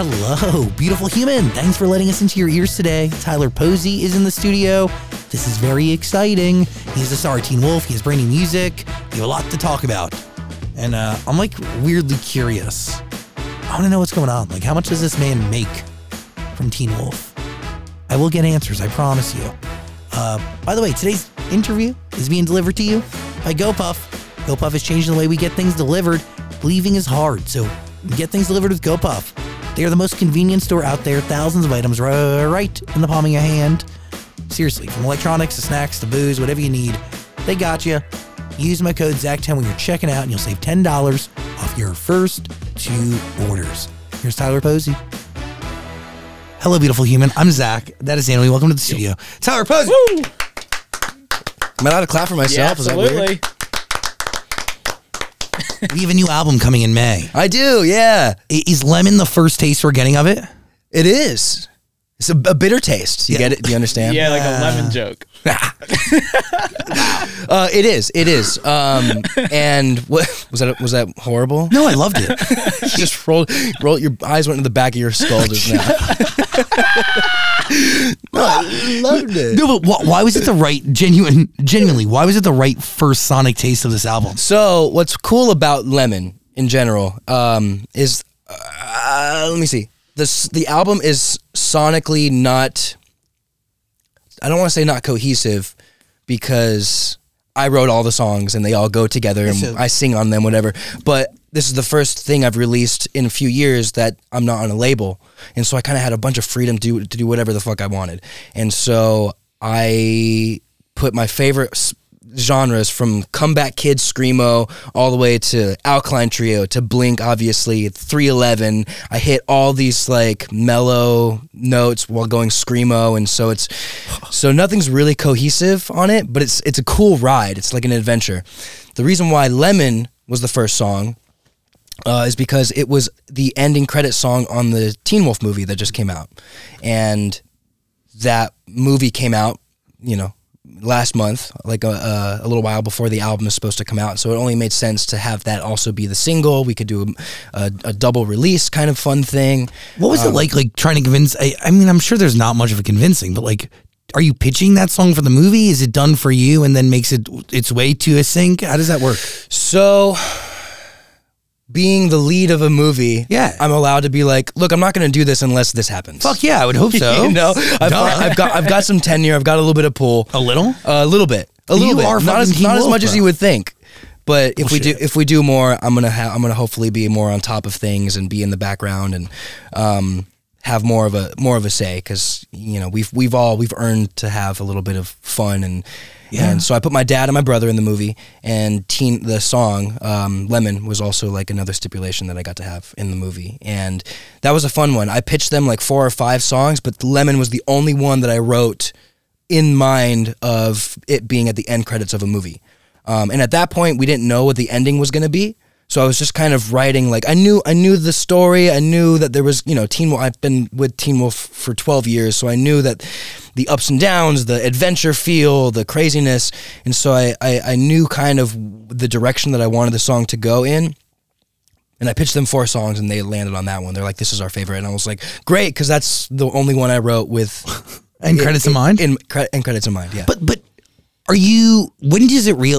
Hello, beautiful human. Thanks for letting us into your ears today. Tyler Posey is in the studio. This is very exciting. He's the star Teen Wolf. He has brand new music. We have a lot to talk about. And uh, I'm like weirdly curious. I want to know what's going on. Like, how much does this man make from Teen Wolf? I will get answers, I promise you. Uh, by the way, today's interview is being delivered to you by GoPuff. GoPuff is changing the way we get things delivered. Leaving is hard, so get things delivered with GoPuff. They are the most convenient store out there. Thousands of items right in the palm of your hand. Seriously, from electronics to snacks to booze, whatever you need, they got you. Use my code ZACH10 when you're checking out, and you'll save $10 off your first two orders. Here's Tyler Posey. Hello, beautiful human. I'm Zach. That is Annalie. Welcome to the studio. Tyler Posey. Woo! Am I allowed to clap for myself? Yeah, Is that weird? absolutely. We have a new album coming in May. I do, yeah. I- Is Lemon the first taste we're getting of it? It is. It's a, a bitter taste. You Yeah. get it? Do you understand? Yeah, like a lemon joke. Uh, it is. It is. Um, and what was that? Was that horrible? No, I loved it. You just rolled, rolled. Your eyes went in the back of your skull just now. no, I loved it. No, but wh- why was it the right genuine genuinely? Why was it the right first sonic taste of this album? So what's cool about Lemon in general um, is, uh, let me see. This the album is sonically not. I don't want to say not cohesive, because I wrote all the songs and they all go together and I sing on them, whatever. But this is the first thing I've released in a few years that I'm not on a label, and so I kind of had a bunch of freedom to to do whatever the fuck I wanted, and so I put my favorite genres from comeback kids screamo all the way to alkaline trio to blink obviously 311 i hit all these like mellow notes while going screamo and so it's so nothing's really cohesive on it but it's it's a cool ride. It's like an adventure. The reason why lemon was the first song uh, is because it was the ending credit song on the Teen Wolf movie that just came out, and that movie came out, you know, last month, like a, a, a little while before the album is supposed to come out. So it only made sense to have that also be the single. We could do a, a, a double release kind of fun thing. What was it um, like? Like trying to convince? I, I mean, I'm sure there's not much of a convincing, but like, are you pitching that song for the movie? Is it done for you and then makes it its way to a sync? How does that work? So, being the lead of a movie, Yeah. I'm allowed to be like, look, I'm not going to do this unless this happens. Fuck yeah, I would hope so. you know, I've, Duh. I've got I've got some tenure. I've got a little bit of pull. a little. A little bit. A You little bit. are not fucking as Teen not as Wolf, much as bro. you would think. But if we do Bullshit. if we do more, I'm gonna have I'm gonna hopefully be more on top of things and be in the background and um, have more of a more of a say because you know we've we've all we've earned to have a little bit of fun and Yeah. and so I put my dad and my brother in the movie and teen the song um, Lemon was also like another stipulation that I got to have in the movie and that was a fun one. I pitched them like four or five songs, but Lemon was the only one that I wrote in mind of it being at the end credits of a movie. Um, and at that point, we didn't know what the ending was going to be. So I was just kind of writing like I knew I knew the story. I knew that there was you know Teen Wolf. I've been with Teen Wolf for twelve years, so I knew that the ups and downs, the adventure feel, the craziness, and so I I, I knew kind of the direction that I wanted the song to go in. And I pitched them four songs, and they landed on that one. They're like, "This is our favorite," and I was like, "Great," because that's the only one I wrote with And credits in mind? In, and credits in mind, yeah. But but Are you? When does it real?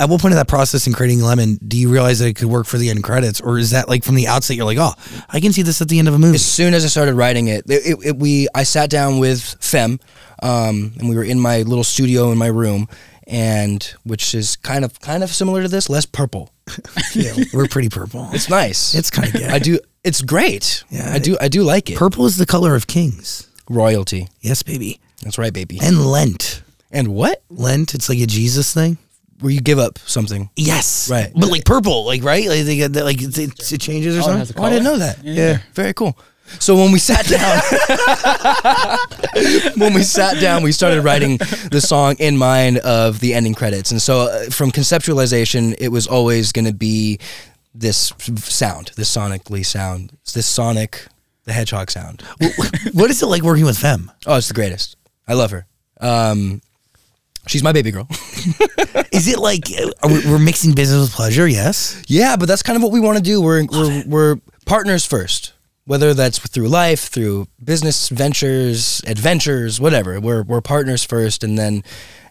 At what point of that process in creating Lemon do you realize that it could work for the end credits, or is that like from the outset you're like, oh, I can see this at the end of a movie? as soon as I started writing it, it, it, it- we I sat down with Phem, um, and we were in my little studio in my room, and which is kind of kind of similar to this, less purple. Yeah, we're pretty purple. It's nice. It's kind of. I do. It's great. Yeah. I do. I do like it. Purple is the color of kings. Royalty. Yes, baby. That's right, baby. And Lent. And what? Lent, it's like a Jesus thing. Where you give up something. Yes. Right. But like purple, like right? Like they get that, like it, it, it changes or Oh, something. Oh, I didn't know that. Yeah. Very cool. So when we sat down, when we sat down, we started writing the song in mind of the ending credits. And so uh, from conceptualization, it was always going to be this sound, this sonically sound, this Sonic the Hedgehog sound. what is it like working with Phem? Oh, it's the greatest. I love her. Um, she's my baby girl. Is it like uh, we, we're mixing business with pleasure? Yes. Yeah, but that's kind of what we want to do. We're we're, we're partners first, whether that's through life, through business ventures, adventures, whatever. We're we're partners first, and then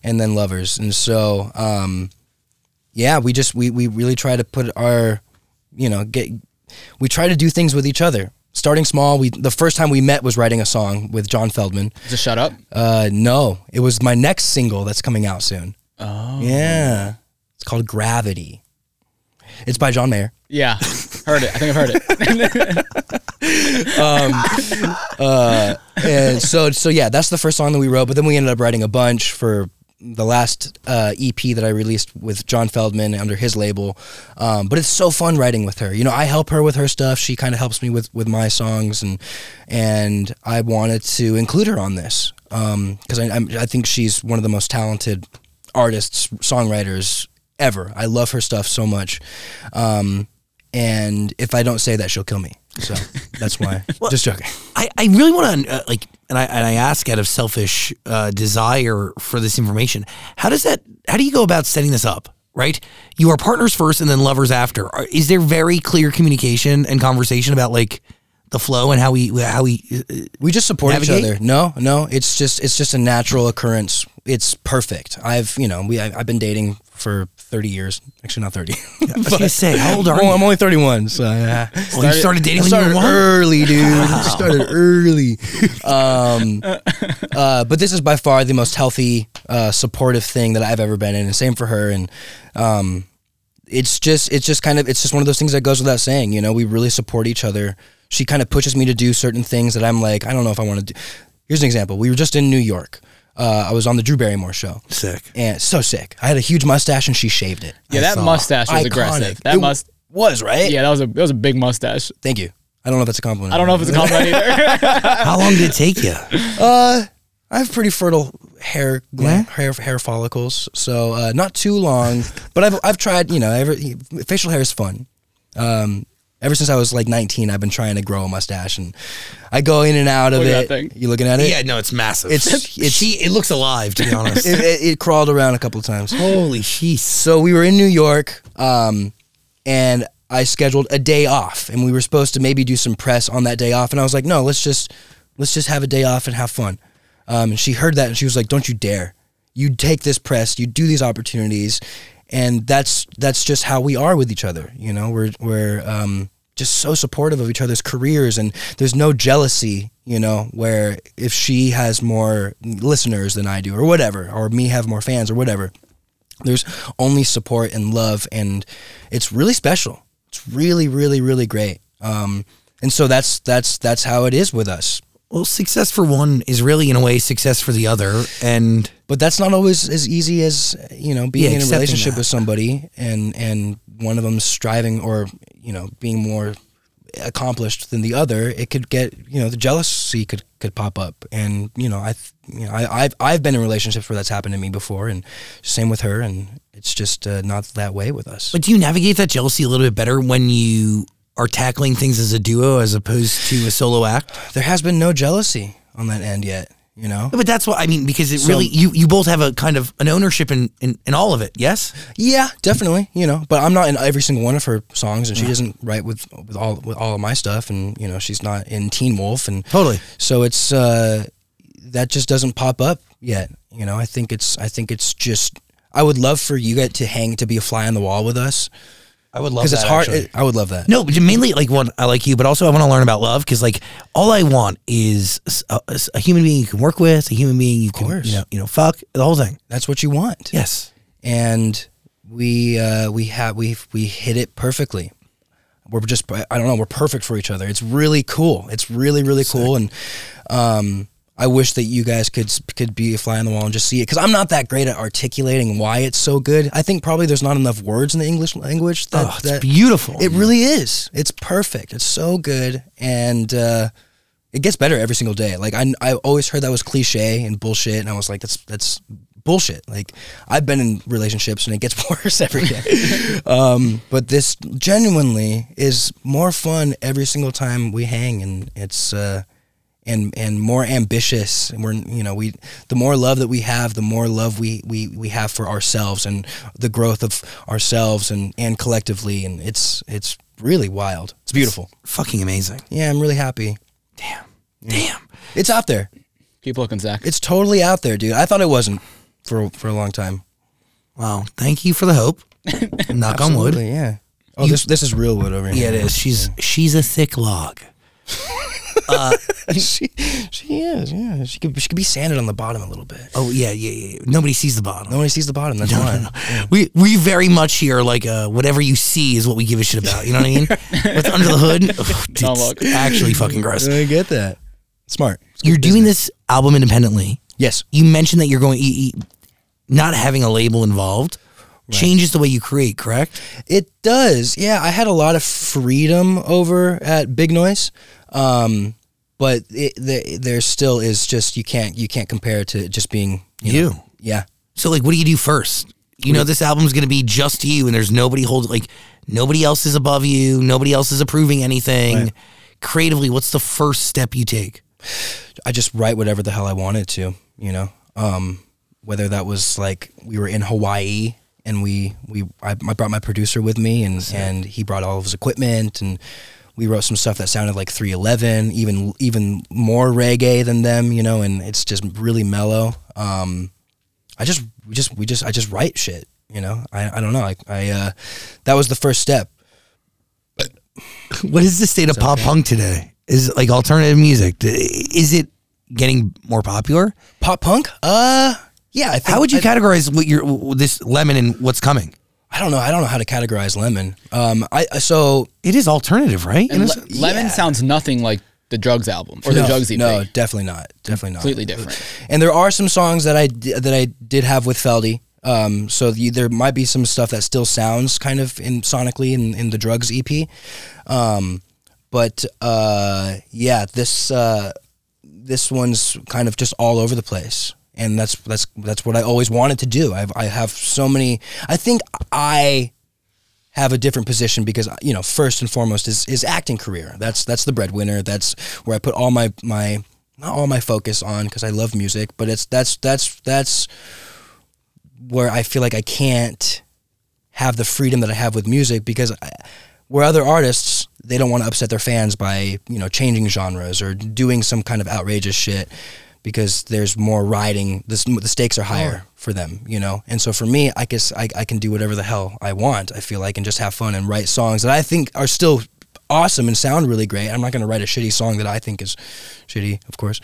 and then lovers. And so, um, yeah, we just we we really try to put our, you know, get we try to do things with each other. Starting small, we the first time we met was writing a song with John Feldmann. Just shut up. Uh, no, it was my next single that's coming out soon. Oh, yeah, it's called Gravity. It's by John Mayer. Yeah, heard it. I think I've heard it. and so so yeah, that's the first song that we wrote. But then we ended up writing a bunch for the last uh, EP that I released with John Feldmann under his label. Um, but it's so fun writing with her. You know, I help her with her stuff. She kind of helps me with with my songs, and and I wanted to include her on this because I I'm, I think she's one of the most talented artists, songwriters ever. I love her stuff so much. Um, and if I don't say that, she'll kill me. So that's why. Just joking. I, I really want to uh, like, and I and I ask out of selfish uh, desire for this information. How does that? How do you go about setting this up? Right, you are partners first, and then lovers after. Are, is there very clear communication and conversation about like the flow and how we how we? Uh, We just support each other. No, no, it's just it's just a natural occurrence. It's perfect. I've you know we I, I've been dating for thirty years. Actually, not thirty. I was gonna say, how old are Well, I'm only thirty one. So yeah. Oh, you started dating I when you were early, dude. Started early. Um, uh, but this is by far the most healthy, uh, supportive thing that I've ever been in, and same for her. And um, it's just it's just kind of it's just one of those things that goes without saying. You know, we really support each other. She kind of pushes me to do certain things that I'm like, I don't know if I want to do. Here's an example. We were just in New York. Uh, I was on the Drew Barrymore show. Sick. And so sick. I had a huge mustache and she shaved it. Yeah, that saw. mustache was Iconic. aggressive. That It must. was right. Yeah, that was a that was a big mustache. Thank you. I don't know if that's a compliment. I don't know if it's a compliment either. How long did it take you? Uh, I have pretty fertile hair, gland, Yeah? hair, hair follicles, so uh, not too long. but I've I've tried. You know, every, facial hair is fun. Um, ever since I was like 19, I've been trying to grow a mustache, and I go in and out of Look at it. that thing. You looking at it? Yeah, no, it's massive. It's- It's it's- she. It looks alive, to be honest. It, it, it crawled around a couple of times. Holy sheesh. So we were in New York, um, and I scheduled a day off, and we were supposed to maybe do some press on that day off. And I was like, no, let's just let's just have a day off and have fun. Um, and she heard that, and she was like, don't you dare! You take this press, you do these opportunities, and that's that's just how we are with each other. You know, we're we're um, just so supportive of each other's careers, and there's no jealousy. You know, where if she has more listeners than I do, or whatever, or me have more fans, or whatever there's only support and love and it's really special it's really really really great um, and so that's that's that's how it is with us Well, success for one is really, in a way, success for the other, and but that's not always as easy as you know being Yeah, in a relationship that. with somebody and and one of them striving or you know being more accomplished than the other it could get you know the jealousy could could pop up and you know i you know I, i've i've been in relationships where that's happened to me before and same with her and it's just uh, not that way with us But do you navigate that jealousy a little bit better when you are tackling things as a duo as opposed to a solo act? there has been no jealousy on that end yet you know But that's what I mean because it So- really you you both have a kind of an ownership in in, in all of it. Yes. Yeah, definitely. You know, but I'm not in every single one of her songs, and she doesn't write with with all with all of my stuff, and you know, she's not in Teen Wolf, and Totally. So it's uh, that just doesn't pop up yet. You know, I think it's I think it's just I would love for you guys to hang to be a fly on the wall with us I would love because it's hard. it- I would love that. No, but mainly like one, I like you, but also I want to learn about love because like all I want is s- a, a- a human being you can work with, a human being you can, course. you know, you know, fuck the whole thing. That's what you want. Yes. and we uh, we have we we hit it perfectly. We're just I don't know we're perfect for each other. It's really cool. It's really really cool, and um, I wish that you guys could could be a fly on the wall and just see it because I'm not that great at articulating why it's so good. I think probably there's not enough words in the English language. That, oh, it's that beautiful. it really is. It's perfect. It's so good, and uh, it gets better every single day. Like I, I always heard that was cliche and bullshit, and I was like, that's that's bullshit. Like I've been in relationships, and it gets worse every day. um, but this genuinely is more fun every single time we hang, and it's. Uh, and, and more ambitious and we're you know we the more love that we have the more love we, we, we have for ourselves and the growth of ourselves and, and collectively and it's it's really wild it's beautiful fucking amazing. yeah i'm really happy Damn. Damn. it's out there Keep looking, Zach. it's totally out there dude i thought it wasn't for for a long time Wow. Thank you for the hope. Knock on wood. Yeah oh this this is real wood over here Yeah, it is. She's she's a thick log. she, she is yeah she could, she could be sanded on the bottom a little bit Oh yeah, yeah, yeah. yeah. Nobody sees the bottom. nobody sees the bottom that's No, why no, no. We we very much here like uh, whatever you see is what we give a shit about. You know what I mean? What's under the hood? Oh, dude, look. actually fucking gross. i get that smart It's You're doing business. this album independently. yes You mentioned that you're going you, you- not having a label involved changes the way you create. Correct? It does. Yeah, I had a lot of freedom over at Big Noise. Um, but it, the, there still is just you can't you can't compare it to just being you. know- yeah. So like, what do you do first? You know, this album's gonna be just you, and there's nobody hold like nobody else is above you. Nobody else is approving anything. Right. Creatively, what's the first step you take? I just write whatever the hell I wanted to, you know. Um, whether that was like we were in Hawaii and we we I, I brought my producer with me and and he brought all of his equipment and we wrote some stuff that sounded like 311, even even more reggae than them, you know, and it's just really mellow. Um, I just we just we just I just write shit, you know. I I don't know. I I uh, that was the first step. What is the state of pop punk today? Is it like alternative music? Is it getting more popular? Pop punk? Uh, yeah. Think, How would you I, categorize what your this lemon and what's coming? I don't know. I don't know how to categorize lemon. Um, I I- so It is alternative, right? And In a Le- sense? Lemon yeah. sounds nothing like the Drugs album or the no, Drugs EP. No, definitely not. Definitely not. Completely different. And there are some songs that I di- that I did have with Feldy. Um, so the, there might be some stuff that still sounds kind of in sonically in, in the Drugs EP. Um, but uh, yeah, this uh, this one's kind of just all over the place, and that's that's that's what I always wanted to do. I've, I have so many. I think I have a different position because you know first and foremost is is acting career. That's that's the breadwinner. That's where I put all my my not all my focus on because I love music, but it's that's that's that's where I feel like I can't have the freedom that I have with music because I, where other artists they don't want to upset their fans by you know changing genres or doing some kind of outrageous shit because there's more riding the, the stakes are higher for them you know and so for me I guess I, I can do whatever the hell I want I feel like and just have fun and write songs that I think are still awesome and sound really great I'm not going to write a shitty song that I think is shitty of course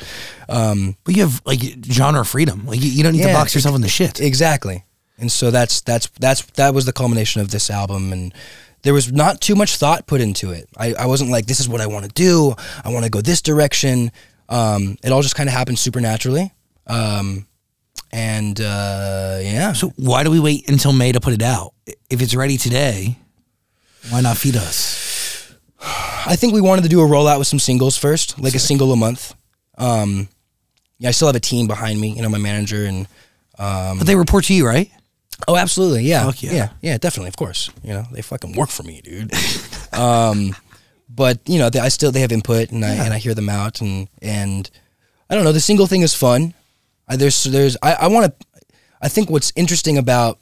um, But you have like genre freedom. Like you, you don't need to box yourself in the shit. Exactly. And so that's that's that's that was the culmination of this album and there was not too much thought put into it. I, I wasn't like this is what I want to do. I want to go this direction. Um, it all just kind of happened supernaturally. Um, and uh, yeah. So why do we wait until May to put it out? If it's ready today, why not feed us? I think we wanted to do a rollout with some singles first, like a single a month. Um, yeah, I still have a team behind me, you know, my manager and but they report to you, right? Oh, absolutely. Yeah. Fuck yeah. yeah. Yeah, definitely. Of course. You know, they fucking work for me, dude. um, but you know, they, I still, they have input and I, and I hear them out and, and I don't know, the single thing is fun. I, there's, there's, I, I want to, I think what's interesting about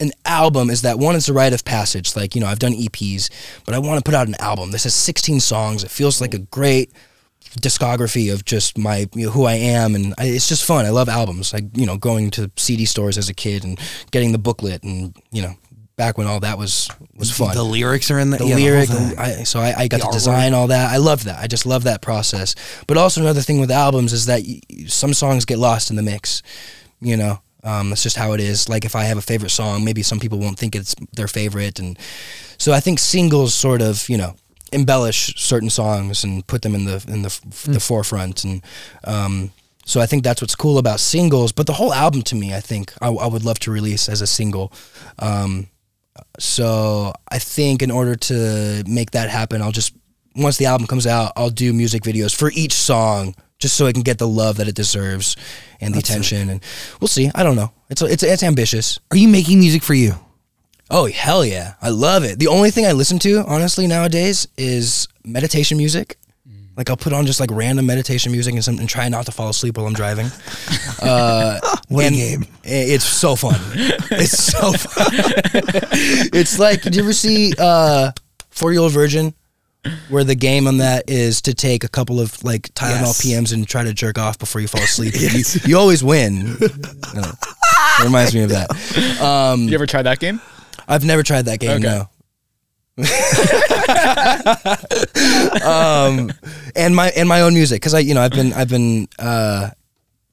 an album is that one, it's a rite of passage. Like, you know, I've done EPs, but I want to put out an album. This has 16 songs. It feels like a great discography of just my you know, who I am, and I, it's just fun. I love albums. Like you know, going to CD stores as a kid and getting the booklet, and you know, back when all that was was fun. The lyrics are in the, the yeah, lyric. I, so I, I got The to design all that. I love that. I just love that process. But also another thing with albums is that y- some songs get lost in the mix. You know, um, that's just how it is. Like if I have a favorite song, maybe some people won't think it's their favorite, and so I think singles sort of you know embellish certain songs and put them in the in the f- the forefront and. Um, so I think that's what's cool about singles, but the whole album to me, I think I, I would love to release as a single. Um, so I think in order to make that happen, I'll just once the album comes out, I'll do music videos for each song just so it can get the love that it deserves and the attention. And we'll see. I don't know. It's it's it's ambitious. Are you making music for you? Oh hell yeah, I love it. The only thing I listen to honestly nowadays is meditation music. Like I'll put on just like random meditation music and, some, and try not to fall asleep while I'm driving. Uh, What a game. It's so fun. It's so fun. it's like, did you ever see uh, 40 Year Old Virgin? Where the game on that is to take a couple of like Tylenol Yes. PMs and try to jerk off before you fall asleep. you, you always win. No. It reminds me of that. Um, You ever tried that game? I've never tried that game. Okay. No. Um, and my and my own music because I you know I've been I've been uh,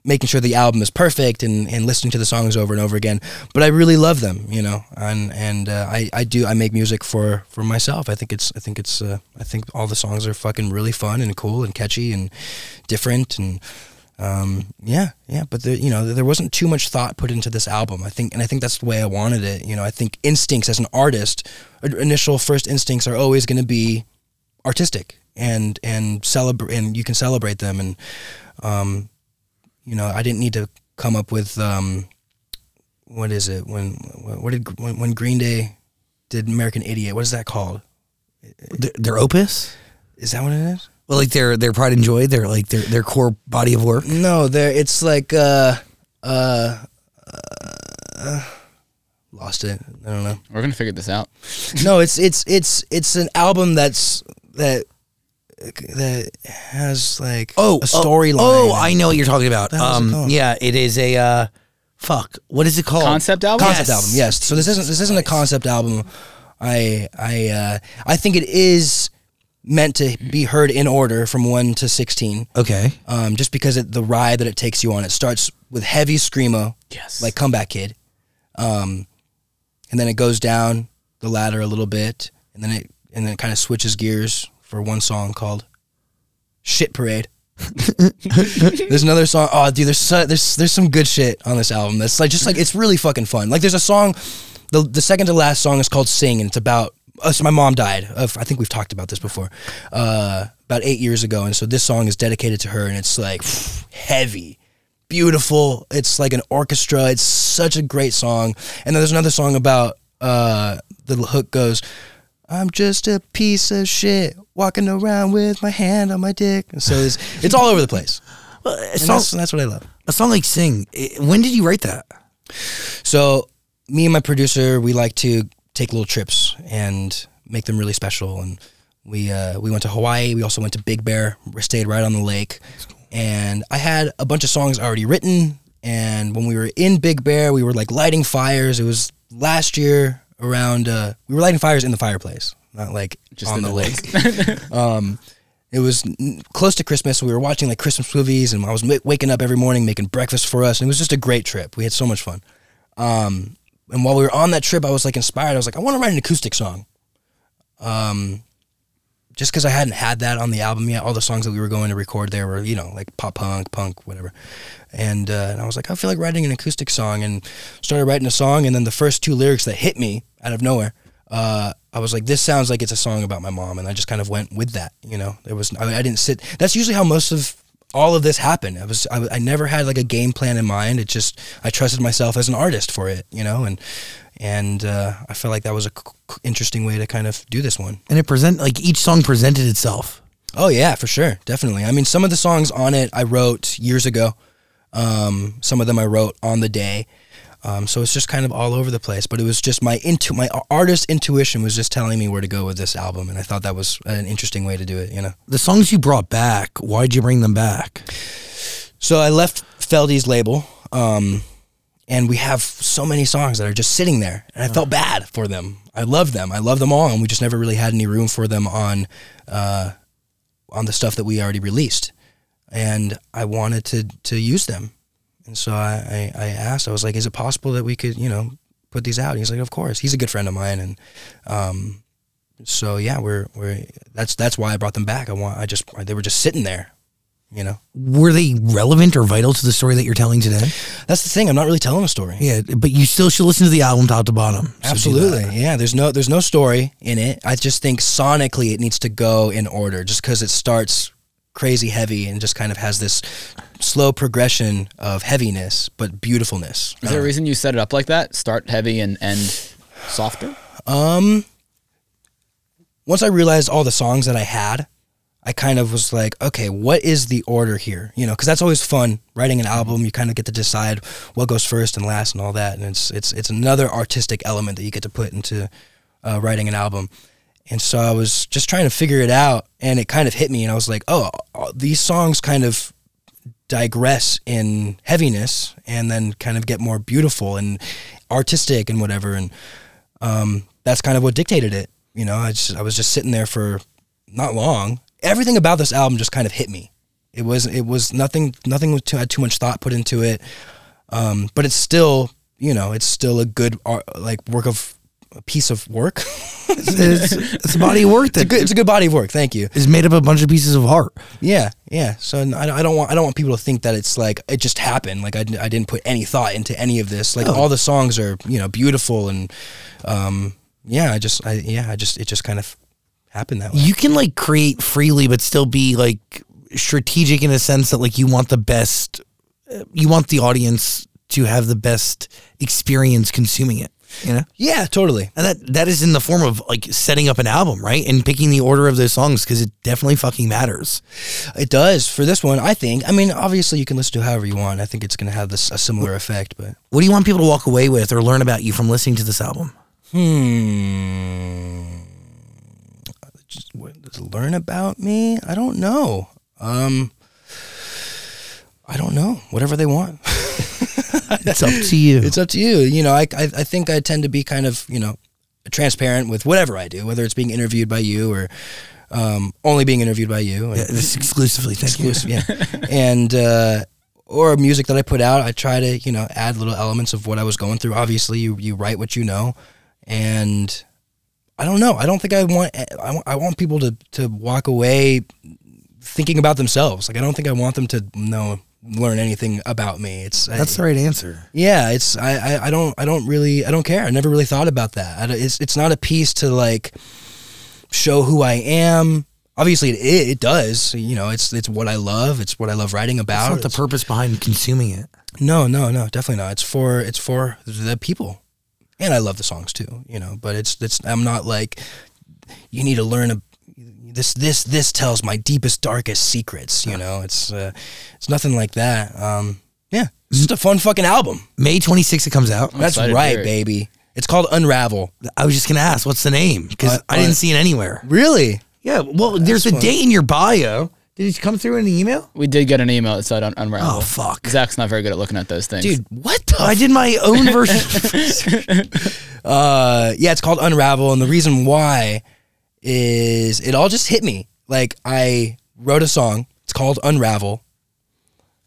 making sure the album is perfect and, and listening to the songs over and over again. But I really love them, you know, and and uh, I I do I make music for for myself. I think it's I think it's uh, I think all the songs are fucking really fun and cool and catchy and different and um, yeah, yeah, but there, you know, there wasn't too much thought put into this album. I think, and I think that's the way I wanted it. You know, I think instincts as an artist, initial first instincts are always going to be artistic and and celebrate, and you can celebrate them. And um, you know, I didn't need to come up with um, what is it when what did when, when Green Day did American Idiot? What is that called? Their, their opus? Is that what it is? Well, like their their pride and joy, their like their their core body of work. No, there. It's like uh, uh, uh, lost it. I don't know. We're gonna figure this out. No, it's it's it's it's an album that's that that has like Oh, a storyline. Oh, I know what you're talking about. What the hell's it Um, yeah, it is a uh, fuck. What is it called? Concept album? concept Yes. album. Yes. So this isn't this isn't a concept album. I I uh, I think it is meant to be heard in order from one to sixteen. Okay. Um, just because it, the ride that it takes you on. It starts with heavy screamo. Yes. like comeback kid um and then it goes down the ladder a little bit and then it and then it kind of switches gears for one song called shit parade there's another song oh dude there's so, there's there's some good shit on this album that's like just like it's really fucking fun like there's a song the the second to last song is called sing and it's about us my mom died of i think we've talked about this before uh about eight years ago and so this song is dedicated to her and it's like heavy beautiful. It's like an orchestra. It's such a great song. And then there's another song about uh the hook goes, I'm just a piece of shit walking around with my hand on my dick. And so it's it's all over the place. Well, And song, that's, that's what I love. a song like "Sing." i- When did you write that? So me and my producer, we like to take little trips and make them really special. And we uh, we went to Hawaii. We also went to Big Bear. We stayed right on the lake. And I had a bunch of songs already written. And when we were in Big Bear, we were like lighting fires. It was last year around. Uh, we were lighting fires in the fireplace, not like Just on in the, the lake. um, it was n- close to Christmas. We were watching like Christmas movies, and I was w- waking up every morning making breakfast for us. And it was just a great trip. We had so much fun. Um, and while we were on that trip, I was like inspired. I was like, I want to write an acoustic song. Um, just because I hadn't had that on the album yet. All the songs that we were going to record there were, you know, like pop punk, punk, whatever. And, uh, and I was like, I feel like writing an acoustic song, and started writing a song. And then the first two lyrics that hit me out of nowhere, uh, I was like, this sounds like it's a song about my mom, and I just kind of went with that. You know, there was I, I didn't sit. That's usually how most of all of this happened. I was I, I never had like a game plan in mind. It just I trusted myself as an artist for it. You know, and and uh, I felt like that was a c- interesting way to kind of do this one. And it present like each song presented itself. Oh yeah, for sure, definitely. I mean, some of the songs on it I wrote years ago. Um, some of them I wrote on the day. Um, so it's just kind of all over the place. But it was just my into my artist intuition was just telling me where to go with this album, and I thought that was an interesting way to do it. You know. The songs you brought back, why'd you bring them back? So I left Feldy's label, um, and we have so many songs that are just sitting there, and I felt bad for them. I love them, I love them all, and we just never really had any room for them on, uh, on the stuff that we already released, and I wanted to to use them, and so I, I, I asked, I was like, is it possible that we could, you know, put these out? He's like, of course. He's a good friend of mine, and um, so yeah, we're we're that's that's why I brought them back. I want I just they were just sitting there, you know. Were they relevant or vital to the story that you're telling today? That's the thing. I'm not really telling a story. Yeah, but you still should listen to the album top to bottom. So Absolutely. Yeah, there's no there's no story in it. I just think sonically it needs to go in order just cuz it starts crazy heavy and just kind of has this slow progression of heaviness but beautifulness. Is there a reason you set it up like that? Start heavy and end softer? Um once I realized all the songs that I had, I kind of was like, okay, what is the order here? You know, because that's always fun. Writing an album, you kind of get to decide what goes first and last and all that, and it's it's it's another artistic element that you get to put into uh, writing an album. And so I was just trying to figure it out, and it kind of hit me, and I was like, oh, uh, these songs kind of digress in heaviness, and then kind of get more beautiful and artistic and whatever, and um, that's kind of what dictated it. You know, I just I was just sitting there for not long. Everything about this album just kind of hit me. It was it was nothing nothing was too, had too much thought put into it, um, but it's still you know it's still a good art, like work of a piece of work. It's, it's a body of work it's a that good it's a good body of work. Thank you. It's made up of a bunch of pieces of art. Yeah, yeah. So I, I don't want I don't want people to think that it's like it just happened. Like I, I didn't put any thought into any of this. Like Oh. all the songs are you know beautiful and um, yeah. I just I yeah I just it just kind of happened that way. You can like create freely, but still be like strategic in a sense that like you want the best, uh, you want the audience to have the best experience consuming it. You know, yeah, totally. and that that is in the form of like setting up an album, right, and picking the order of those songs because it definitely fucking matters. It does for this one. I think. I mean, obviously you can listen to however you want. I think it's going to have this a similar effect, but What do you want people to walk away with or learn about you from listening to this album? Hmm. Just what, learn about me? I don't know. Um. I don't know. Whatever they want. It's up to you. It's up to you. You know, I, I I think I tend to be kind of you know transparent with whatever I do, whether it's being interviewed by you or um, only being interviewed by you. And Yeah, this exclusively. Thank you. exclusive, yeah. and uh, or music that I put out, I try to you know add little elements of what I was going through. Obviously, you you write what you know, and I don't know. I don't think I want I want, I want people to to walk away thinking about themselves. Like I don't think I want them to know learn anything about me. It's That's I, the right answer. yeah. It's I, I I don't I don't really I don't care. I never really thought about that. I, it's it's not a piece to like show who I am. Obviously, it, it, it does. You know, it's it's what I love. It's what I love writing That's about. not the purpose behind consuming it. no, no, no, definitely not. It's for it's for the people, and I love the songs too. You know, but it's it's I'm not like you need to learn a this this this tells my deepest darkest secrets. You know, it's uh, it's nothing like that. Um, yeah, it's just a fun fucking album. May 26th it comes out. That's excited to right, hear it. baby. It's called Unravel. I was just gonna ask, what's the name? Because Uh, I didn't uh, see it anywhere. Really? Yeah, well, there's a date in your bio. Did it come through in the email? We did get an email that said un- unravel. Oh fuck, Zach's not very good at looking at those things. Dude, what the I did my own version. Uh, yeah, it's called Unravel, and the reason why is it all just hit me. Like I wrote a song. It's called Unravel.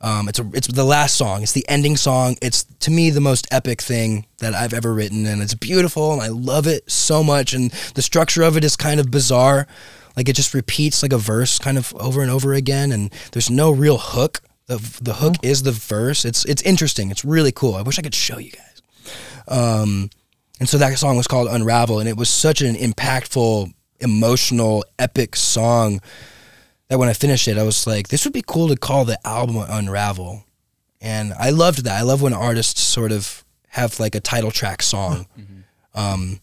Um, it's a, it's the last song. It's the ending song. It's to me the most epic thing that I've ever written, and it's beautiful, and I love it so much. And the structure of it is kind of bizarre. Like it just repeats like a verse kind of over and over again, and there's no real hook. The the hook is the verse. It's it's interesting. It's really cool. I wish I could show you guys. Um, and so that song was called Unravel, and it was such an impactful, emotional, epic song that when I finished it, I was like, this would be cool to call the album Unravel. And I loved that. I love when artists sort of have like a title track song. Um,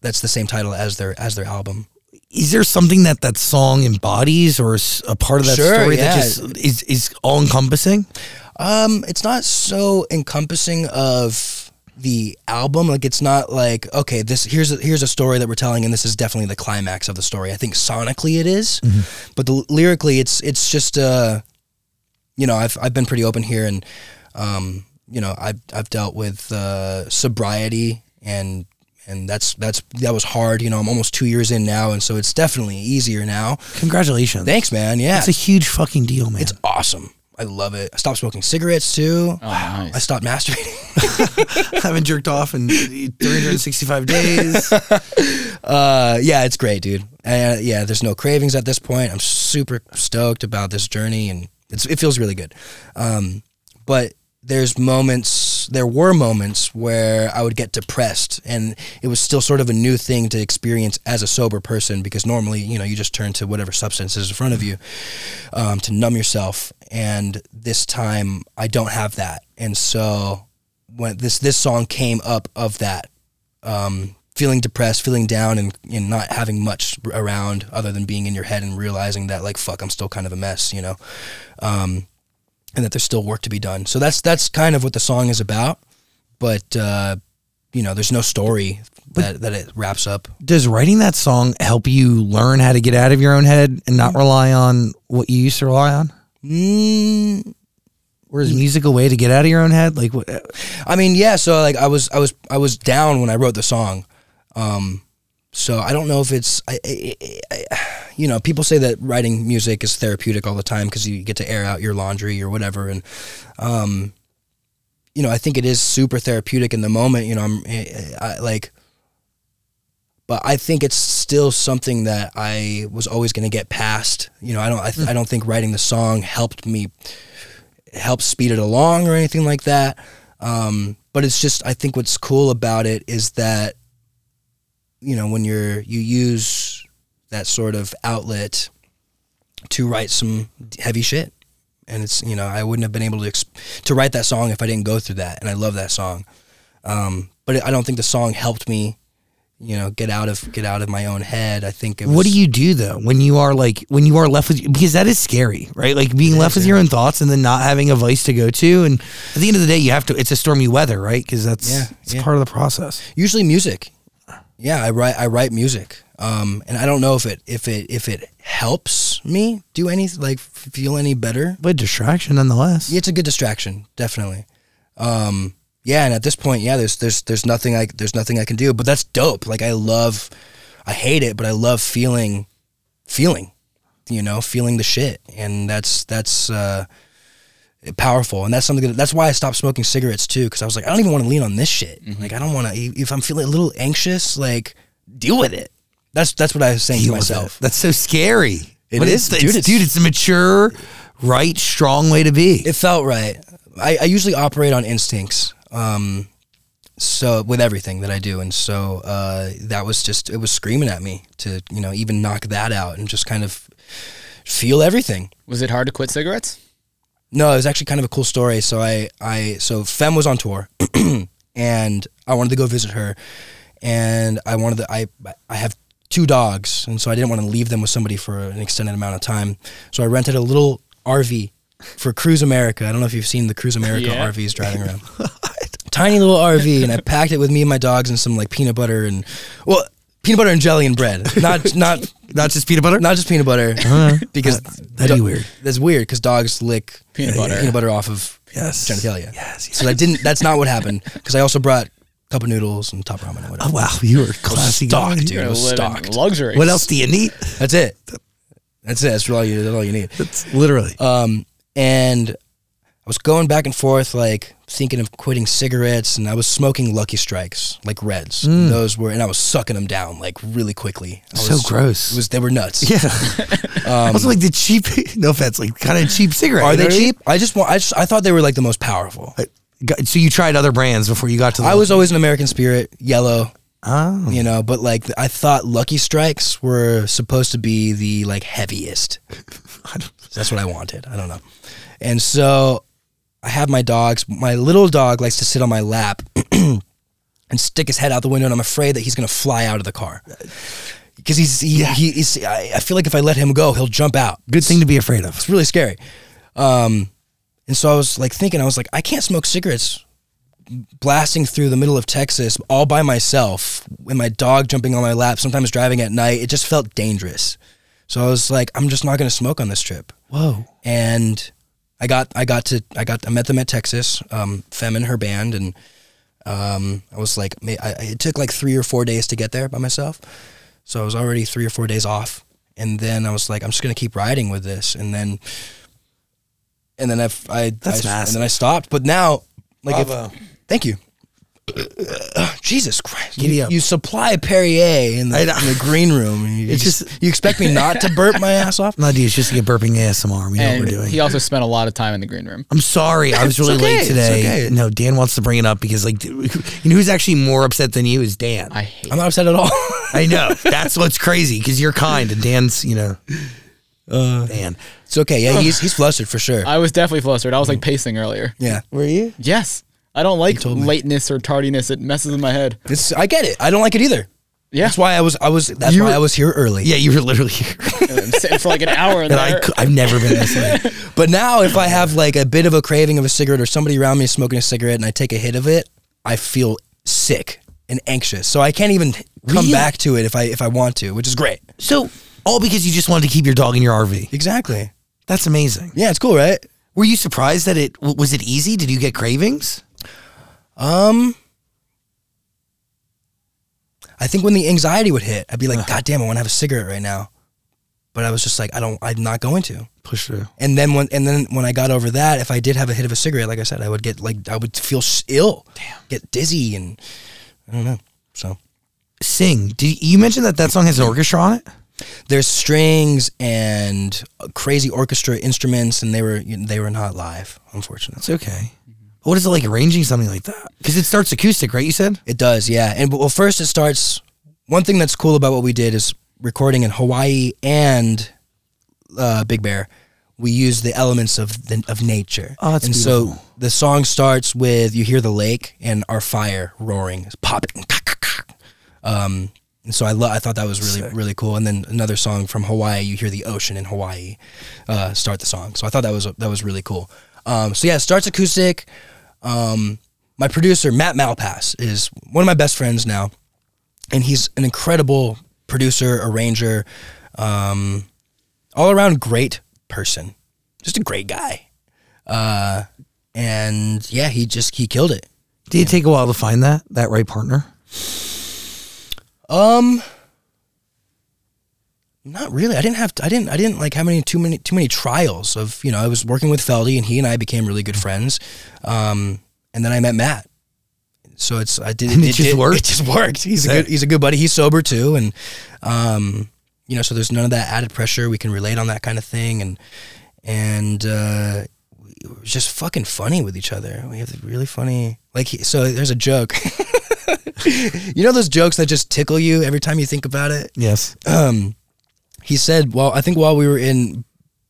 that's the same title as their as their album. Is there something that that song embodies, or is a part of that Sure, story yeah. that just is is all encompassing? Um, it's not so encompassing of the album. Like it's not like okay, this here's a, here's a story that we're telling, and this is definitely the climax of the story. I think sonically it is, but the, lyrically it's it's just uh, you know, I've I've been pretty open here, and um, you know, I've I've dealt with uh, sobriety and. And that's that's that was hard, you know. I'm almost two years in now, and so it's definitely easier now. Congratulations. Thanks, man. Yeah, it's a huge fucking deal, man. it's awesome. I love it. I stopped smoking cigarettes too. Oh, nice. I stopped masturbating. I haven't jerked off in 365 days. Uh, yeah, it's great, dude. Uh, yeah, there's no cravings at this point. I'm super stoked about this journey, and it's, it feels really good. Um, but there's moments, there were moments where I would get depressed, and it was still sort of a new thing to experience as a sober person because normally, you know, you just turn to whatever substance is in front of you um, to numb yourself. And this time, I don't have that, and so when this this song came up of that um, feeling depressed, feeling down, and, and not having much around other than being in your head and realizing that like fuck, I'm still kind of a mess, you know, um, and that there's still work to be done. So that's that's kind of what the song is about, but uh, you know, there's no story that that it wraps up. Does writing that song help you learn how to get out of your own head and not rely on what you used to rely on? Mm, Or is music a way to get out of your own head? Like, what? I mean, yeah. So like, I was I was I was down when I wrote the song. Um, so I don't know if it's I, I, I, I- you know people say that writing music is therapeutic all the time because you get to air out your laundry or whatever. And um, you know I think it is super therapeutic in the moment you know I'm I, I, like but I think it's still something that I was always going to get past you know I don't I, th- I don't think writing the song helped me help speed it along or anything like that. Um, but it's just I think what's cool about it is that you know when you're you use that sort of outlet to write some heavy shit and it's you know I wouldn't have been able to exp- to write that song if I didn't go through that and I love that song um, but I don't think the song helped me you know get out of get out of my own head I think it was, What do you do though when you are like when you are left with because that is scary, right? Like being left with your own thoughts and then not having a vice to go to, and at the end of the day, you have to. It's a stormy weather, right? Because that's Yeah, it's yeah. part of the process. usually music yeah I write I write music um, and I don't know if it if it if it helps me do anything like feel any better But distraction nonetheless. Yeah, it's a good distraction, definitely. Um, yeah, and at this point, yeah, there's there's there's nothing I there's nothing I can do, but that's dope. Like I love, I hate it, but I love feeling, feeling, you know, feeling the shit, and that's that's uh, powerful, and that's something that, that's why I stopped smoking cigarettes too, because I was like, I don't even want to lean on this shit. Like I don't want to. If I'm feeling a little anxious, like deal with it. That's that's what I was saying to Deal with myself. it. That's so scary. It But is, it's, dude, it's- it's- dude. It's a mature, right, strong way to be. It felt right. I, I usually operate on instincts. Um, so with everything that I do, and so uh, that was just it was screaming at me to you know even knock that out and just kind of feel everything. Was it hard to quit cigarettes? No, it was actually kind of a cool story. So I, I so Phem was on tour, and I wanted to go visit her, and I wanted to. I I have two dogs, and so I didn't want to leave them with somebody for an extended amount of time. So I rented a little RV for Cruise America. I don't know if you've seen the Cruise America Yeah. RVs driving around. Tiny little RV, and I packed it with me and my dogs and some like peanut butter and well, peanut butter and jelly and bread. Not not Not just peanut butter. not just peanut butter uh-huh. because that'd be weird. That's weird because dogs lick Peanut uh, butter. peanut butter off of Yes. genitalia. Yes, yes. So that didn't. That's not what happened because I also brought cup of noodles and top ramen and whatever. Oh wow, you were classy guy. stocked, dude. It was stocked. Luxury. What else do you need? That's it. That's it. That's all you. That's all you need. That's literally. Um, and I was going back and forth, like thinking of quitting cigarettes, and I was smoking Lucky Strikes, like Reds. Those were, and I was sucking them down like really quickly. I Mm. So was- gross. It was. They were nuts. yeah. also, like the cheap. No offense, like kind of cheap cigarette. Are they I cheap? I just want. I just. I thought they were like the most powerful. Got- So you tried other brands before you got to the. I was always an American Spirit, yellow. Oh. you know but like i thought lucky strikes were supposed to be the like heaviest that's what i wanted i don't know and so i have my dogs my little dog likes to sit on my lap and stick his head out the window and i'm afraid that he's going to fly out of the car because he's he, he, he's I, I feel like if i let him go he'll jump out Good thing to be afraid of. it's really scary. Um, and so I was like thinking, I was like, I can't smoke cigarettes blasting through the middle of Texas all by myself with my dog jumping on my lap, sometimes driving at night. It just felt dangerous. So I was like, I'm just not going to smoke on this trip. Whoa. And I got, I got to, I got, I met them at Texas, um, Phem and her band. And, um, I was like, I, it took like three or four days to get there by myself. So I was already three or four days off. And then I was like, I'm just going to keep riding with this. And then, and then I've, I, That's I, massive. and then I stopped. But now, like, if, Bravo. Thank you. Jesus Christ! Giddy You, up. you supply Perrier in the, I in know. the green room. and You, It's just, just- you expect me not to burp my ass off? No, dude, it's just to get burping ASMR. We know what we're doing. he also spent a lot of time in the green room. I'm sorry, I was really okay, late it's today. okay. No, Dan wants to bring it up because, like, dude, you know who's actually more upset than you is Dan. I hate. I'm not upset at all. I know that's what's crazy because you're kind and Dan's, you know, Uh, Dan. it's okay. Yeah, he's he's flustered for sure. I was definitely flustered. I was like pacing earlier. yeah, Were you? Yes, I don't like told me. lateness or tardiness. It messes with my head. it's I get it. I don't like it either. Yeah, That's why I was I was that's You why I was here early. Yeah, you were literally here. I'm sitting for like an hour in and I, there. cou- I've never been this way. But now if I have like a bit of a craving of a cigarette or somebody around me is smoking a cigarette and I take a hit of it, I feel sick and anxious. So I can't even come Really? back to it if I if I want to, which is great. So, all because you just wanted to keep your dog in your RV. Exactly. That's amazing. Yeah, it's cool, right? Were you surprised that it was it easy? Did you get cravings? Um, I think when the anxiety would hit, I'd be like, God damn, I want to have a cigarette right now. But I was just like, I don't, I'm not going to. Push through. And then when, and then when I got over that, if I did have a hit of a cigarette, like I said, I would get like, I would feel ill, damn, get dizzy, and I don't know. So Sing. Did you mentioned that that song has an orchestra on it? There's strings and crazy orchestra instruments, and they were, they were not live, unfortunately. It's okay. What is it like arranging something like that? Because it starts acoustic, right? You said. It does, yeah. And well, first it starts. One thing that's cool about what we did is recording in Hawaii and uh, Big Bear. We use the elements of the, of nature. Oh, that's and so the song starts with you hear the lake and our fire roaring, it's popping. Um, and so I lo- I thought that was really Sick. really cool. And then another song from Hawaii, you hear the ocean in Hawaii uh, start the song. So I thought that was that was really cool. Um, so yeah, it starts acoustic. Um, my producer Matt Malpass is one of my best friends now, and he's an incredible producer, arranger, um, all around great person, just a great guy. Uh, and yeah, he just he killed it. Did it take a while to find that that right partner? Um, not really. I didn't have. I didn't. I didn't like have many too many too many trials of you know. I was working with Feldy, and he and I became really good friends. Um, and then I met Matt. So it's I did And it just worked? It just worked. He's a good. He's a good buddy. He's sober too, and um, you know, so there's none of that added pressure. We can relate on that kind of thing, and and uh, it was just fucking funny with each other. We have really funny. Like, he- so there's a joke. you know those jokes that just tickle you every time you think about it. Yes. Um, he said, well, I think while we were in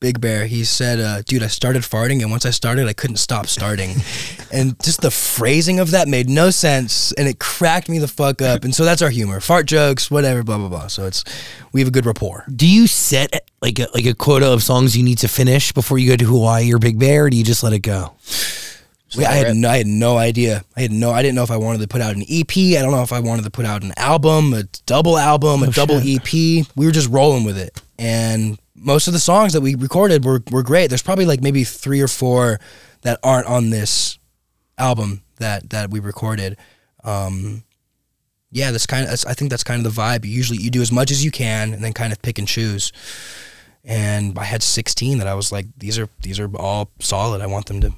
Big Bear, he said, uh, "Dude, I started farting, and once I started, I couldn't stop starting." and just the phrasing of that made no sense, and it cracked me the fuck up. And so that's our humor: fart jokes, whatever, blah blah blah. So it's we have a good rapport. Do you set like a, like a quota of songs you need to finish before you go to Hawaii or Big Bear? Or do you just let it go? We, I had no, I had no idea. I had no. I didn't know if I wanted to put out an EP. I don't know if I wanted to put out an album, a double album, a double EP. We were just rolling with it, and most of the songs that we recorded were were great. There's probably like maybe three or four that aren't on this album that that we recorded. Um, yeah, that's kind of. That's, I think that's kind of the vibe. Usually, you do as much as you can, and then kind of pick and choose. And I had 16 that I was like, these are these are all solid. I want them to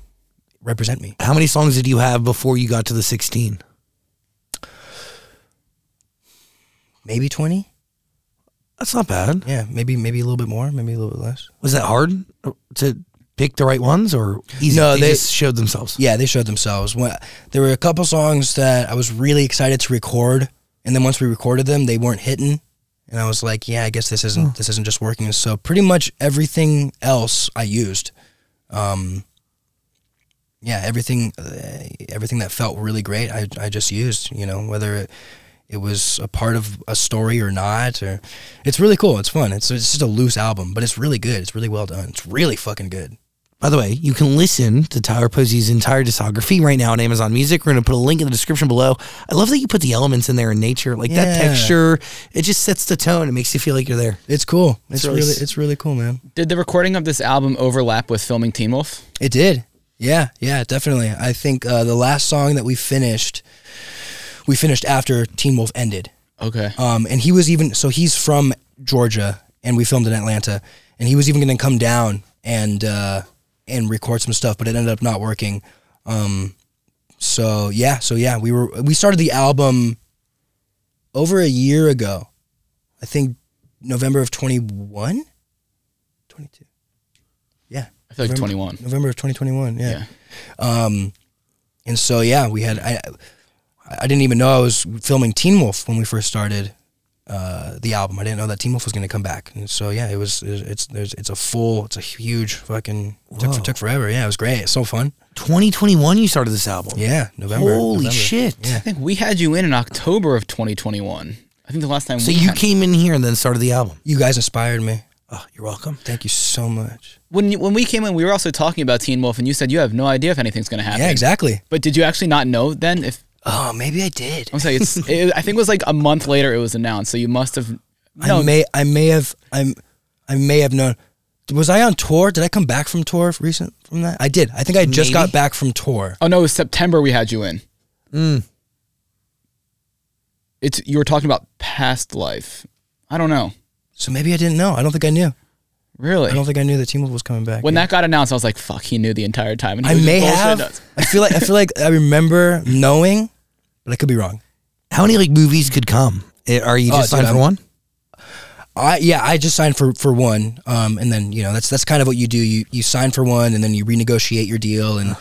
represent me. How many songs did you have before you got to the 16? maybe 20 That's not bad. yeah maybe maybe a little bit more maybe a little bit less Was that hard to pick the right ones or easy? No, they, they- just showed themselves. yeah they showed themselves when, there were a couple songs that i was really excited to record and then once we recorded them they weren't hitting and i was like yeah i guess this isn't this isn't just working so pretty much everything else i used um yeah everything uh, everything that felt really great i i just used you know whether it it was a part of a story or not or it's really cool it's fun it's, it's just a loose album but it's really good it's really well done it's really fucking good By the way, you can listen to Tyler Posey's entire discography right now on Amazon Music. We're going to put a link in the description below. I love that you put the elements in there in nature, like that texture. It just sets the tone. It makes you feel like you're there. It's cool. It's, really really, it's really cool, man. Did the recording of this album overlap with filming Teen Wolf? It did. Yeah, yeah, definitely. I think uh, the last song that we finished, we finished after Teen Wolf ended. Okay. Um, and he was even so he's from Georgia, and we filmed in Atlanta, and he was even going to come down and uh, and record some stuff, but it ended up not working. Um, so yeah, so yeah, we were we started the album over a year ago. I think November of 21? 22. Yeah. I feel like November- 21. November of 2021. Yeah. Um, and so yeah, we had I I didn't even know I was filming Teen Wolf when we first started uh, the album. I didn't know that Teen Wolf was going to come back. And so yeah, it was it's there's it's a full it's a huge fucking took, Whoa. took forever. Yeah, it was great. It's so fun. 2021, you started this album. Yeah, November. Holy November. shit. Yeah. I think we had you in in October of 2021. I think the last time So we you had- came in here and then started the album. You guys inspired me. Oh, you're welcome. Thank you so much. when you, when we came in, we were also talking about Teen Wolf, and you said you have no idea if anything's going to happen. Yeah, exactly. But did you actually not know then? If Oh, maybe I did. I'm saying it's, it, I think it was like a month later it was announced, so you must have. No, I may I may have I'm I may have known. Was I on tour? Did I come back from tour recent from that? I did. I think I just Maybe. got back from tour. oh no, it was September we had you in. Mm. It's you were talking about past life. I don't know. So maybe I didn't know. I don't think I knew. Really? I don't think I knew that Teen Wolf was coming back. when Yeah. that got announced, I was like, "Fuck!" He knew the entire time. And I may have. us. I feel like I feel like I remember knowing, but I could be wrong. How many like movies could come? Eh, Are you Oh, just dude, signed for I'm- one? I yeah, I just signed for for one, um, and then you know that's that's kind of what you do. You you sign for one, and then you renegotiate your deal, and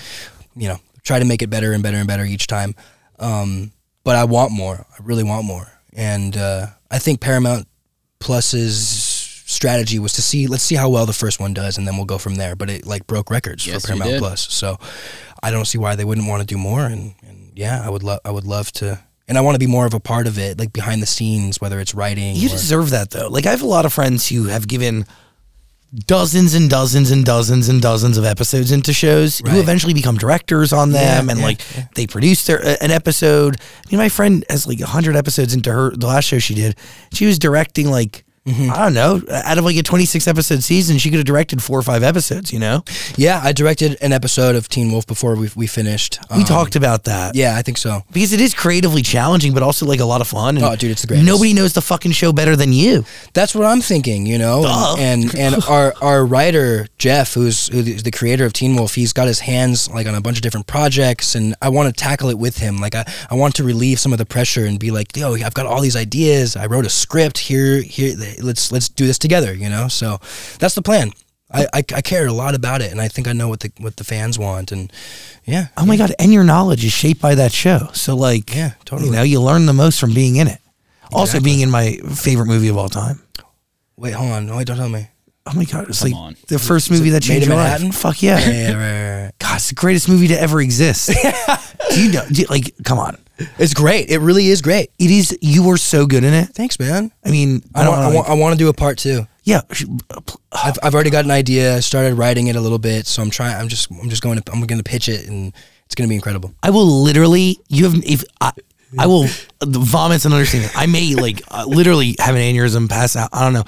you know try to make it better and better and better each time. Um, but I want more. I really want more, and uh, I think Paramount Plus's strategy was to see let's see how well the first one does, and then we'll go from there. But it like broke records Yes, for Paramount. Plus, so I don't see why they wouldn't want to do more. And, and yeah, I would love I would love to. And I want to be more of a part of it, like behind the scenes, whether it's writing. You or, deserve that though. Like I have a lot of friends who have given dozens and dozens and dozens and dozens of episodes into shows who eventually become directors on them Yeah, and yeah, like they produce their uh, an episode. I mean, my friend has like hundred episodes into her the last show she did. She was directing like Mm-hmm. I don't know out of like a twenty six episode season, she could have directed four or five episodes. You know, Yeah, I directed an episode of Teen Wolf before we, we finished. we Um, talked about that. Yeah, I think so. because it is creatively challenging, but also like a lot of fun. And Oh, dude, it's the greatest. Nobody knows the fucking show better than you. That's what I'm thinking, you know. Duh. And and our our writer Jeff, who's, who's the creator of Teen Wolf, he's got his hands like on a bunch of different projects, and I want to tackle it with him. Like I, I want to relieve some of the pressure and be like, yo, I've got all these ideas. I wrote a script here. Here, let's let's do this together, you know. So that's the plan. I, I, I care a lot about it, and I think I know what the what the fans want, and yeah. Oh my god! And your knowledge is shaped by that show. So like, Yeah, totally. You know, you learn the most from being in it. Also, being in my favorite movie of all time. Wait, hold on. Wait, don't tell me. Oh my god! It's Come like on. the first movie that changed your Manhattan? life. Fuck yeah! Yeah, right, right, right. God, it's the greatest movie to ever exist. do you know? Do you- like, come on! It's great. It really is great. It is. You were so good in it. Thanks, man. I mean, I, I, don't want. I, want, I want to do a part two. yeah. I've, I've already got an idea. I started writing it a little bit, so I'm trying. I'm just I'm just going to I'm going to pitch it, and it's going to be incredible. I will literally. You have if I. I will vomit and understand. I may like uh, literally have an aneurysm, pass out. I don't know.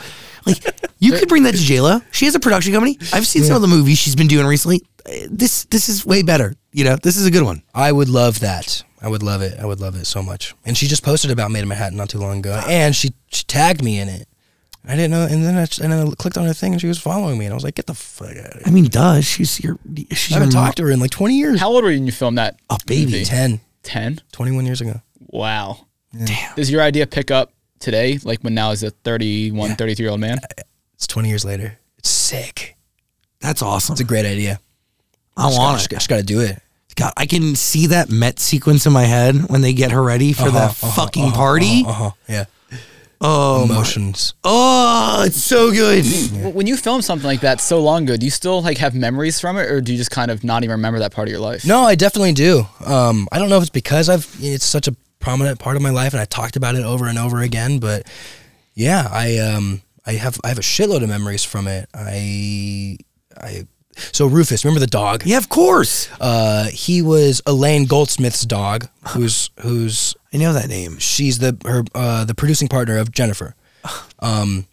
Like you could bring that to JLo. She has a production company. I've seen some of the movies she's been doing recently. This this is way better. You know, this is a good one. I would love that. I would love it. I would love it so much. And she just posted about Maid in Manhattan not too long ago, and she she tagged me in it. I didn't know, and then I, and then I clicked on her thing, and she was following me, and I was like, "Get the fuck out of here!" I mean, does She's your. She's I haven't your mo- talked to her in like 20 years. How old were you when you filmed that? A baby. movie? 10, 10? 21 years ago. Wow. Damn. Does your idea pick up today, like when now is a 31, 33 year old man? It's 20 years later. It's sick. That's awesome. It's a great idea. I Just want gotta, it. Just, got to do it. God, I can see that Met sequence in my head when they get her ready for that Uh-huh, uh-huh, fucking uh-huh, party. Uh huh. Yeah. Oh, my- Emotions. oh, it's so good. W- When you film something like that so long ago, do you still like have memories from it, or do you just kind of not even remember that part of your life? No, I definitely do. Um, I don't know if it's because I've it's such a prominent part of my life and I talked about it over and over again, but yeah, I um I have I have a shitload of memories from it. I I So Rufus, remember the dog? Yeah, of course. Uh, he was Elaine Goldsmith's dog, who's who's I know that name. she's the her uh, the producing partner of Jennifer. Um,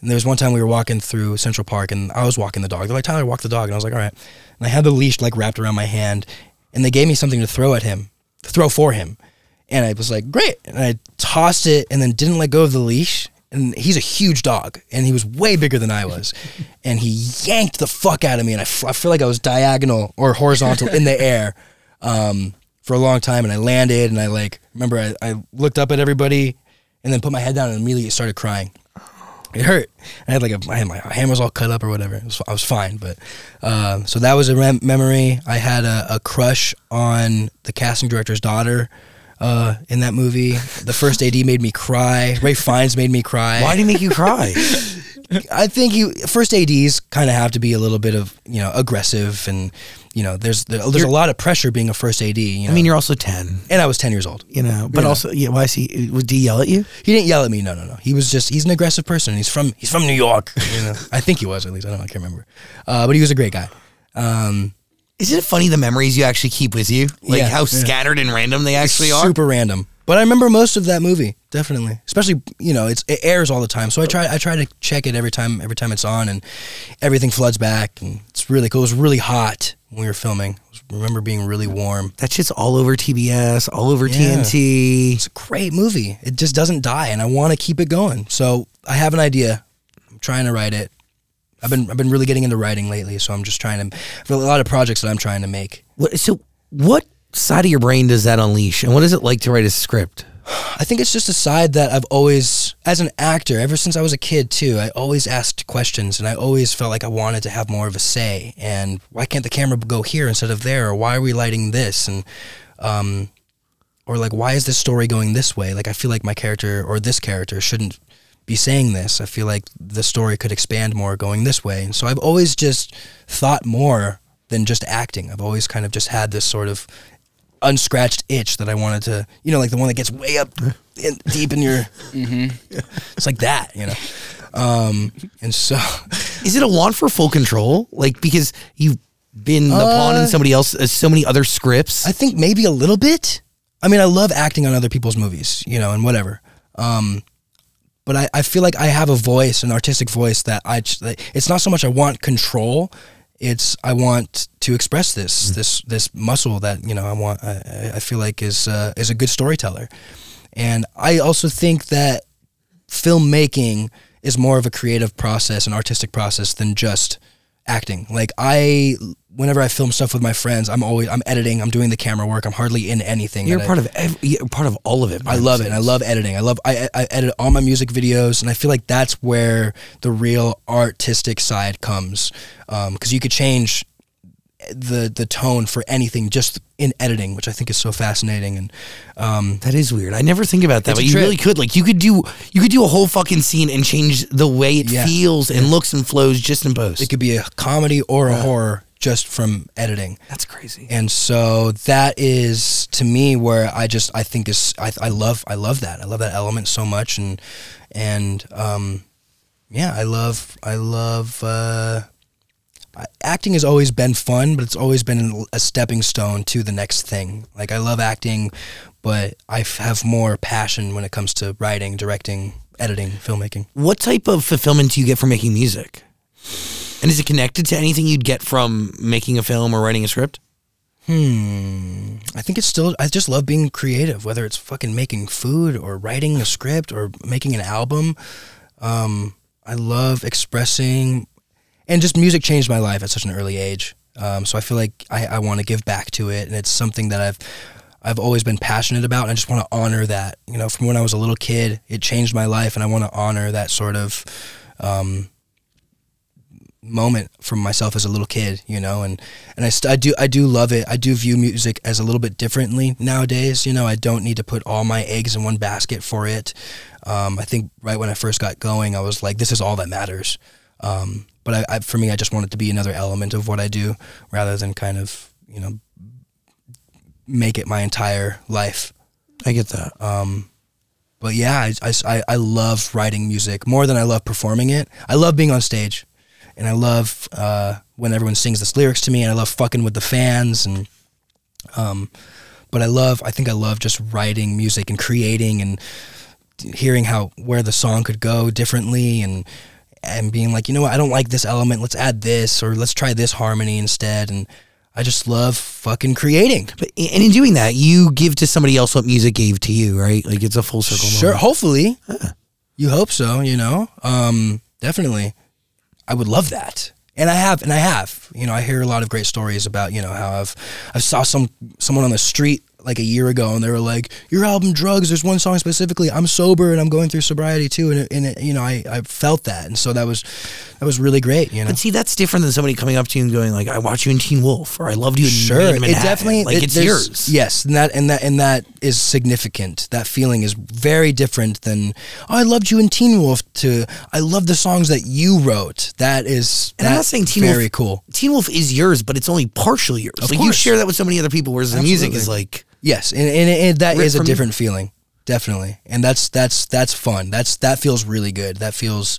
and there was one time we were walking through Central Park, and I was walking the dog. They're like, "Tyler, walk the dog," and I was like, "All right." And I had the leash like wrapped around my hand, and they gave me something to throw at him, to throw for him, and I was like, "Great!" And I tossed it, and then didn't let go of the leash. And he's a huge dog, and he was way bigger than I was, and he yanked the fuck out of me, and I, f- I feel like I was diagonal or horizontal in the air. Um, for a long time and I landed and I like remember I, I looked up at everybody and then put my head down and immediately started crying. It hurt. I had like a I had my hand was all cut up or whatever. It was, I was fine, but um, so that was a rem- memory. I had a, a crush on the casting director's daughter uh, in that movie. The first AD made me cry. Ray Fiennes made me cry. Why did he make you cry? I think you first ads kind of have to be a little bit of you know aggressive and you know there's there, there's a lot of pressure being a first AD. You know? I mean, you're also ten. and I was ten years old. You know, but Yeah. also, yeah. Why is he? Did he yell at you? He didn't yell at me. No, no, no. He was just he's an aggressive person. He's from he's from New York. You know, I think he was at least. I don't know. I can't remember. Uh, but he was a great guy. Um, Isn't it funny the memories you actually keep with you? Like Yeah, how yeah. scattered and random they actually are. super random. But I remember most of that movie, definitely. Especially, you know, it's it airs all the time. So I try I try to check it every time every time it's on and everything floods back and it's really cool. It was really hot when we were filming. I remember being really warm. That shit's all over TBS, all over Yeah. TNT. It's a great movie. It just doesn't die and I want to keep it going. So I have an idea. I'm trying to write it. I've been I've been really getting into writing lately, so I'm just trying to a lot of projects that I'm trying to make. What, so, what side of your brain does that unleash, and what is it like to write a script? I think it's just a side that I've always, as an actor, ever since I was a kid too, I always asked questions and I always felt like I wanted to have more of a say. And why can't the camera go here instead of there? Or why are we lighting this? And, um, or like, why is this story going this way? Like, I feel like my character or this character shouldn't be saying this. I feel like the story could expand more going this way. And so I've always just thought more than just acting. I've always kind of just had this sort of unscratched itch that I wanted to, you know, like the one that gets way up in, deep in your. It's like that, you know. Um, and so, Is it a want for full control? Like because you've been the pawn in somebody else, uh, so many other scripts. I think maybe a little bit. I mean, I love acting on other people's movies, you know, and whatever. Um, but I, I feel like I have a voice, an artistic voice that I. It's not so much I want control. It's I want to express this this this muscle that you know I want. I, I- I feel like is uh, is a good storyteller, and I also think that filmmaking is more of a creative process, an artistic process than just acting. Like I, whenever I film stuff with my friends, I'm always I'm editing, I'm doing the camera work, I'm hardly in anything. You're that I- part of every, you're part of all of it. I love it. And I love editing. I love I, I edit all my music videos, and I feel like that's where the real artistic side comes, um, because you could change the the tone for anything just in editing, which I think is so fascinating. And um, That is weird. I never think about that, but you really could. Like you could do you could do a whole fucking scene and change the way it Yeah. feels and looks and flows just in post. it could be a comedy or a horror just from editing. That's crazy. And so that is to me where I just I think is I, I love I love that I love that element so much and and um, yeah I love I love uh, acting has always been fun but it's always been a stepping stone to the next thing like I love acting but I f- have more passion when it comes to writing directing editing filmmaking What type of fulfillment do you get from making music? And is it connected to anything you'd get from making a film or writing a script? Hmm. I think it's still. I just love being creative, whether it's fucking making food or writing a script or making an album. Um, I love expressing, and just music changed my life at such an early age. Um, so I feel like I, I want to give back to it, and it's something that I've I've always been passionate about, and I just want to honor that. You know, from when I was a little kid, it changed my life, and I want to honor that sort of. Um, moment from myself as a little kid, you know, and and I, st- I do I do love it. I do view music as a little bit differently nowadays. You know, I don't need to put all my eggs in one basket for it. Um, I think right when I first got going, I was like, this is all that matters. Um, but I, I, for me, I just want it to be another element of what I do, rather than kind of you know make it my entire life. I get that. Um, but yeah, I, I, I love writing music more than I love performing it. I love being on stage, and I love uh, when everyone sings this lyrics to me, and I love fucking with the fans, and um, but I love, I think I love just writing music and creating and hearing how where the song could go differently, and and being like, you know what, I don't like this element, let's add this, or let's try this harmony instead, and I just love fucking creating. But and in doing that, you give to somebody else what music gave to you, right? Like it's a full circle. Sure, moment. hopefully. You hope so, you know? Um, definitely. I would love that. And I have, and I have. You know, I hear a lot of great stories about, you know, how I've, I saw some someone on the street like a year ago, and they were like, "Your album, Drugs." There's one song specifically. I'm sober and I'm going through sobriety too, and, it, and it, you know, I, I felt that, and so that was that was really great. You know, But see, that's different than somebody coming up to you and going like, "I watched you in Teen Wolf," or "I loved you in sure, in it Manhattan." definitely like it- it's yours. Yes, and that and that and that is significant. That feeling is very different than oh, I loved you in Teen Wolf. To I love the songs that you wrote. That is And I'm not saying Teen very Wolf, cool. Teen Wolf is yours, but it's only partially yours. Of like you share that with so many other people, whereas the music is Absolutely. like Yes, and, and, and that Ripped is a from you. different feeling, definitely, and that's that's that's fun. That's that feels really good. That feels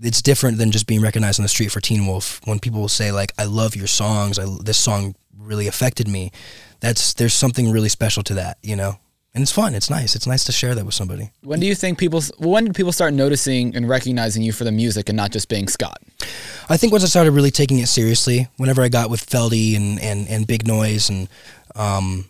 it's different than just being recognized on the street for Teen Wolf. When people will say like, "I love your songs," I, this song really affected me. That's there's something really special to that, you know, and it's fun. It's nice. It's nice to share that with somebody. When do you think people? When did people start noticing and recognizing you for the music and not just being Scott? I think once I started really taking it seriously, whenever I got with Feldy and, and, and Big Noise and um,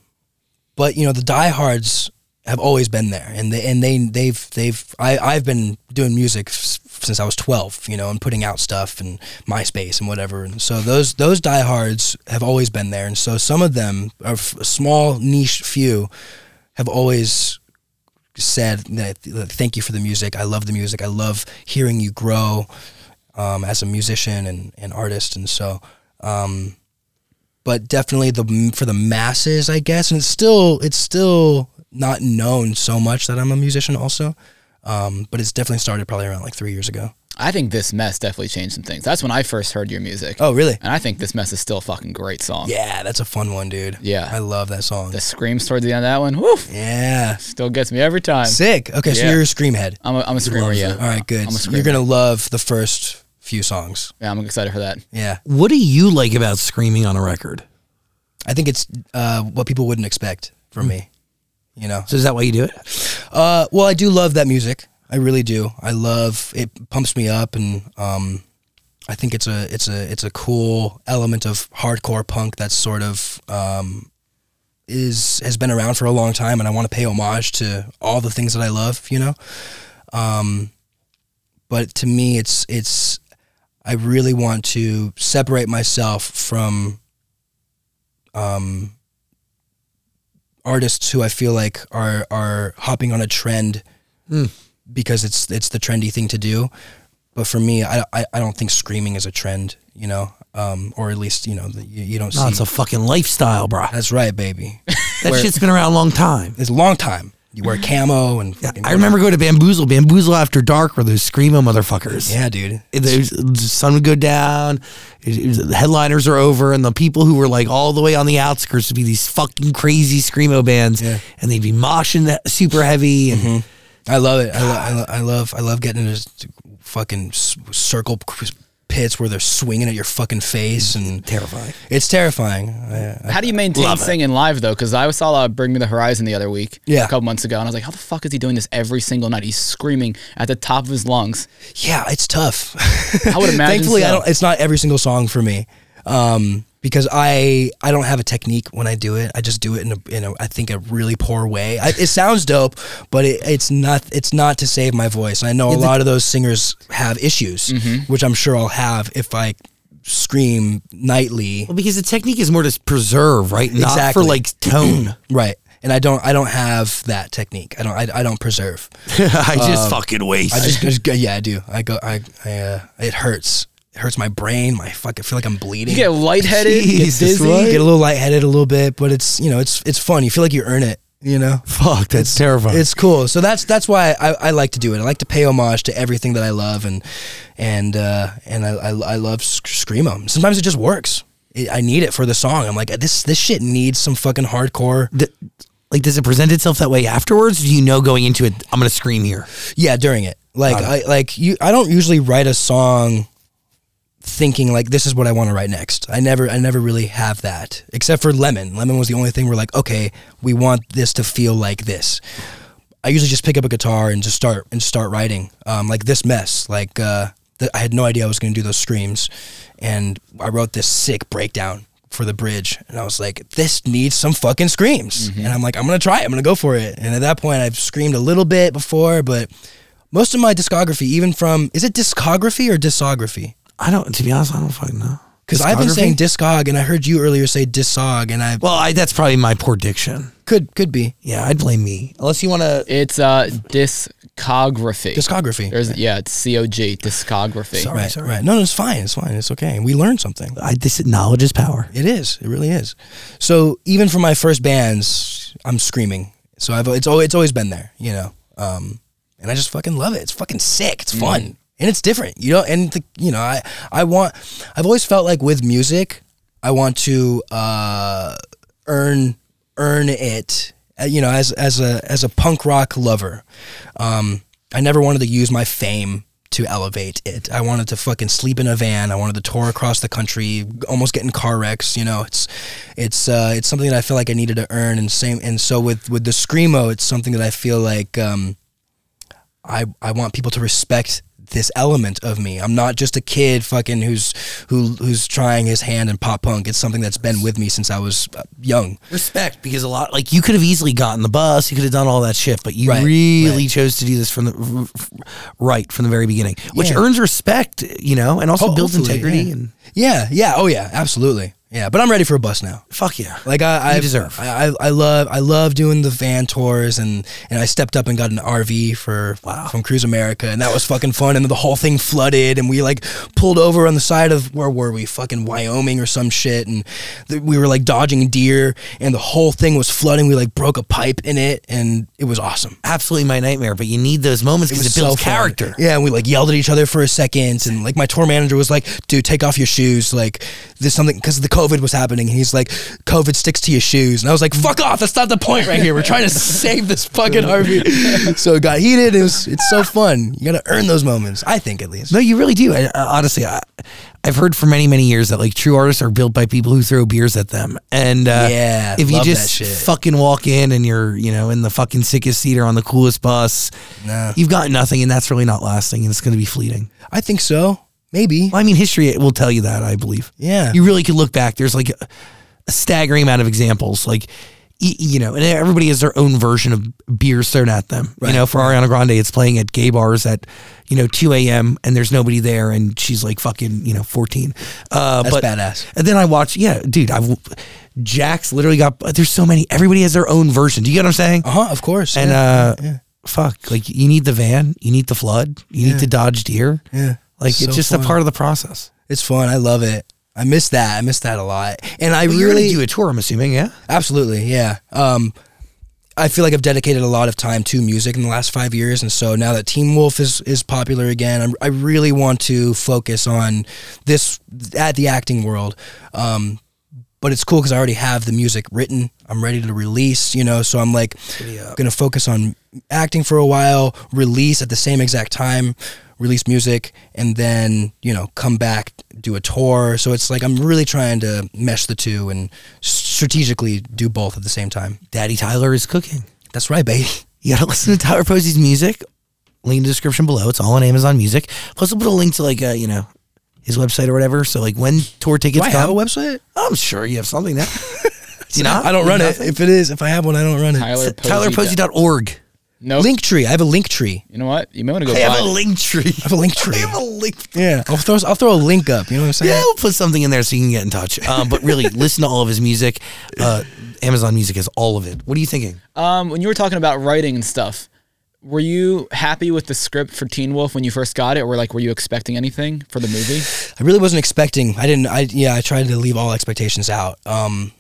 but you know the diehards have always been there, and they and they they've they've I I've been doing music since I was twelve, you know, and putting out stuff and MySpace and whatever, and so those those diehards have always been there, and so some of them, a f- a small niche few, have always said thank you for the music. I love the music. I love hearing you grow um, as a musician and, and artist, and so. Um, but definitely the for the masses, I guess, and it's still it's still not known so much that I'm a musician also. Um, but it's definitely started probably around like three years ago. I think this mess definitely changed some things. That's when I first heard your music. Oh, really? And I think this mess is still a fucking great song. Yeah, that's a fun one, dude. Yeah. I love that song. The screams towards the end of that one, woof, yeah, still gets me every time. sick. Okay, so you're a scream head. I'm a, I'm a screamer, yeah. All right, good. You're gonna love the first few songs. Yeah, I'm excited for that. Yeah, what do you like about screaming on a record? I think it's uh, what people wouldn't expect from me. You know, So is that why you do it? Uh, well, I do love that music. I really do. I love it. Pumps me up, and um, I think it's a it's a it's a cool element of hardcore punk that's sort of um, is has been around for a long time, and I want to pay homage to all the things that I love. You know, um, but to me, it's it's I really want to separate myself from um, artists who I feel like are are hopping on a trend because it's it's the trendy thing to do. But for me, I, I, I don't think screaming is a trend, you know, um, or at least you know the, you, you don't No, see. it's a fucking lifestyle, bro. That's right, baby. That shit's been around a long time. It's a long time. You wear camo and fucking I remember going to Bamboozle, Bamboozle After Dark, where those screamo motherfuckers. Yeah, dude. It- the sun would go down. it- the headliners are over, and the people who were like all the way on the outskirts would be these fucking crazy screamo bands, Yeah. and they'd be moshing that super heavy. And mm-hmm. I love it. I, lo- I, lo- I love I love getting into s- fucking s- circle pits where they're swinging at your fucking face and terrifying. it's terrifying. I, I, How do you maintain Love it. singing live though? Because I saw uh, "Bring Me the Horizon" the other week, Yeah. a couple months ago, and I was like, "How the fuck is he doing this every single night? He's screaming at the top of his lungs." yeah, it's tough. I would imagine Thankfully, I so. don't. It's not every single song for me, um, because I I don't have a technique when I do it. I just do it in a in a I think a really poor way. I, it sounds dope, but it, it's not. It's not to save my voice. I know a lot of those singers have issues, Mm-hmm. which I'm sure I'll have if I scream nightly. Well, because the technique is more to preserve, right? Not Exactly. for like tone. Right. And I don't I don't have that technique. I don't I, I don't preserve. I just fucking waste. I just, just go- yeah, I do. I go I I uh, it hurts. It hurts my brain. My fuck I feel like I'm bleeding. You get lightheaded, you get dizzy. what? get a little lightheaded a little bit, but it's you know it's it's fun. You feel like you earn it. You know, Fuck, that's terrifying. it's cool. So that's that's why I, I like to do it. I like to pay homage to everything that I love, and and uh, and I, I I love sc- screamo. Sometimes it just works. It, I need it for the song. I'm like this this shit needs some fucking hardcore. D- like, does it present itself that way afterwards? Do you know going into it, I'm going to scream here? Yeah, during it. Like I like you. I don't usually write a song thinking like this is what I want to write next. I never I never really have that except for Lemon. Lemon was the only thing where like okay, we want this to feel like this. I usually just pick up a guitar and just start and start writing. Um, like this mess, like uh, th- I had no idea I was going to do those screams, and I wrote this sick breakdown for the bridge, and I was like, this needs some fucking screams, and I'm like, I'm gonna try it, I'm gonna go for it. And at that point, I've screamed a little bit before, but most of my discography, even from is it discography or discography? I don't. To be honest, I don't fucking know. Because I've been saying discog, and I heard you earlier say disog, and I Well, I, that's probably my poor diction. could could be Yeah, I'd blame me. Unless you want to. It's uh discography. discography. There's yeah, it's C O G discography. Sorry. right, right. No, no, it's fine. It's fine. It's okay. We learned something. I this knowledge is power. It is. It really is. So even for my first bands, I'm screaming. So I've it's always, it's always been there, you know. Um, and I just fucking love it. It's fucking sick. It's fun and it's different, you know. And the, you know, I I want. I've always felt like with music, I want to uh, earn earn it. uh, You know, as as a as a punk rock lover, um, I never wanted to use my fame to elevate it. I wanted to fucking sleep in a van. I wanted to tour across the country, almost getting car wrecks. You know, it's it's uh, it's something that I feel like I needed to earn. And same and so with with the screamo, it's something that I feel like um, I I want people to respect this element of me. I'm not just a kid fucking who's who who's trying his hand in pop punk. It's something that's been with me since I was uh, young. Respect, because a lot like you could have easily gotten the bus, you could have done all that shit, but you Right, really right. chose to do this from the right from the very beginning, which Yeah. earns respect, you know, and also Ho- builds integrity. yeah. And Yeah, yeah, oh yeah, absolutely. Yeah, but I'm ready for a bus now. fuck yeah, Like I, I You deserve. I, I, I love, I love doing the van tours, and and I stepped up and got an RV for Wow. from Cruise America, and that was fucking fun. And then the whole thing flooded, and we like pulled over on the side of where were we, fucking Wyoming or some shit, and th- we were like dodging deer, and the whole thing was flooding. We like broke a pipe in it, and it was awesome. absolutely my nightmare. But you need those moments because it, was builds so character. Yeah, and we like yelled at each other for a second, and like my tour manager was like, "Dude, take off your shoes." Like there's something because the COVID was happening, and he's like, "COVID sticks to your shoes," and I was like, "Fuck off! That's not the point right here. We're trying to save this fucking RV." so it got heated. It was it's so fun. You gotta earn those moments. I think at least. No, you really do. I, I, honestly, I, I've heard for many, many years that like true artists are built by people who throw beers at them. And uh, Yeah, if you just fucking walk in and you're, you know, in the fucking sickest seat or on the coolest bus, Nah. you've got nothing, and that's really not lasting, and it's going to be fleeting. I think so. Maybe. Well, I mean, history will tell you that. I believe. Yeah. You really could look back. There's like a, a staggering amount of examples, like. You know, and everybody has their own version of beers thrown at them. You know, for Ariana Grande, it's playing at gay bars at, you know, 2 a.m. and there's nobody there and she's like fucking, you know, 14. Uh, That's but, badass. And then I watch, yeah, dude, I've, Jack's literally got, there's so many, everybody has their own version. Do you get what I'm saying? Uh huh. Of course. And, yeah. uh, fuck, like you need the van, you need the flood, you need to dodge deer. yeah. Like So it's just fun. a part of the process. It's fun. I love it. I miss that. I miss that a lot. And I you're really do a tour, I'm assuming, yeah. Absolutely, yeah. Um, I feel like I've dedicated a lot of time to music in the last five years, and so now that Teen Wolf is is popular again, I'm, I really want to focus on this at the acting world. Um, but it's cool because I already have the music written. I'm ready to release, you know. So I'm like gonna focus on acting for a while, release at the same exact time, release music, and then you know come back do a tour. So it's like I'm really trying to mesh the two and strategically do both at the same time. Daddy Tyler is cooking. That's right, baby. You gotta listen to Tyler Posey's music. Link in the description below. It's all on Amazon Music. Plus, we'll put a link to like uh, you know his website or whatever. So like when tour Do tickets I come, have a website? I'm sure you have something now. Do you not? I don't run it. If it is, if I have one, I don't run it. Tyler TylerPosey.org. No. Linktree. I have a link tree. You know what? You may want to go I have buy a it. link tree. I have a link tree. I have a link. Yeah, I'll throw I'll throw a link up. You know what I'm saying? Yeah, we'll put something in there so you can get in touch. Um, but really, listen to all of his music. Uh, Amazon Music has all of it. What are you thinking? Um, when you were talking about writing and stuff, were you happy with the script for Teen Wolf when you first got it, or like were you expecting anything for the movie? I really wasn't expecting. I didn't. I yeah. I tried to leave all expectations out. Um,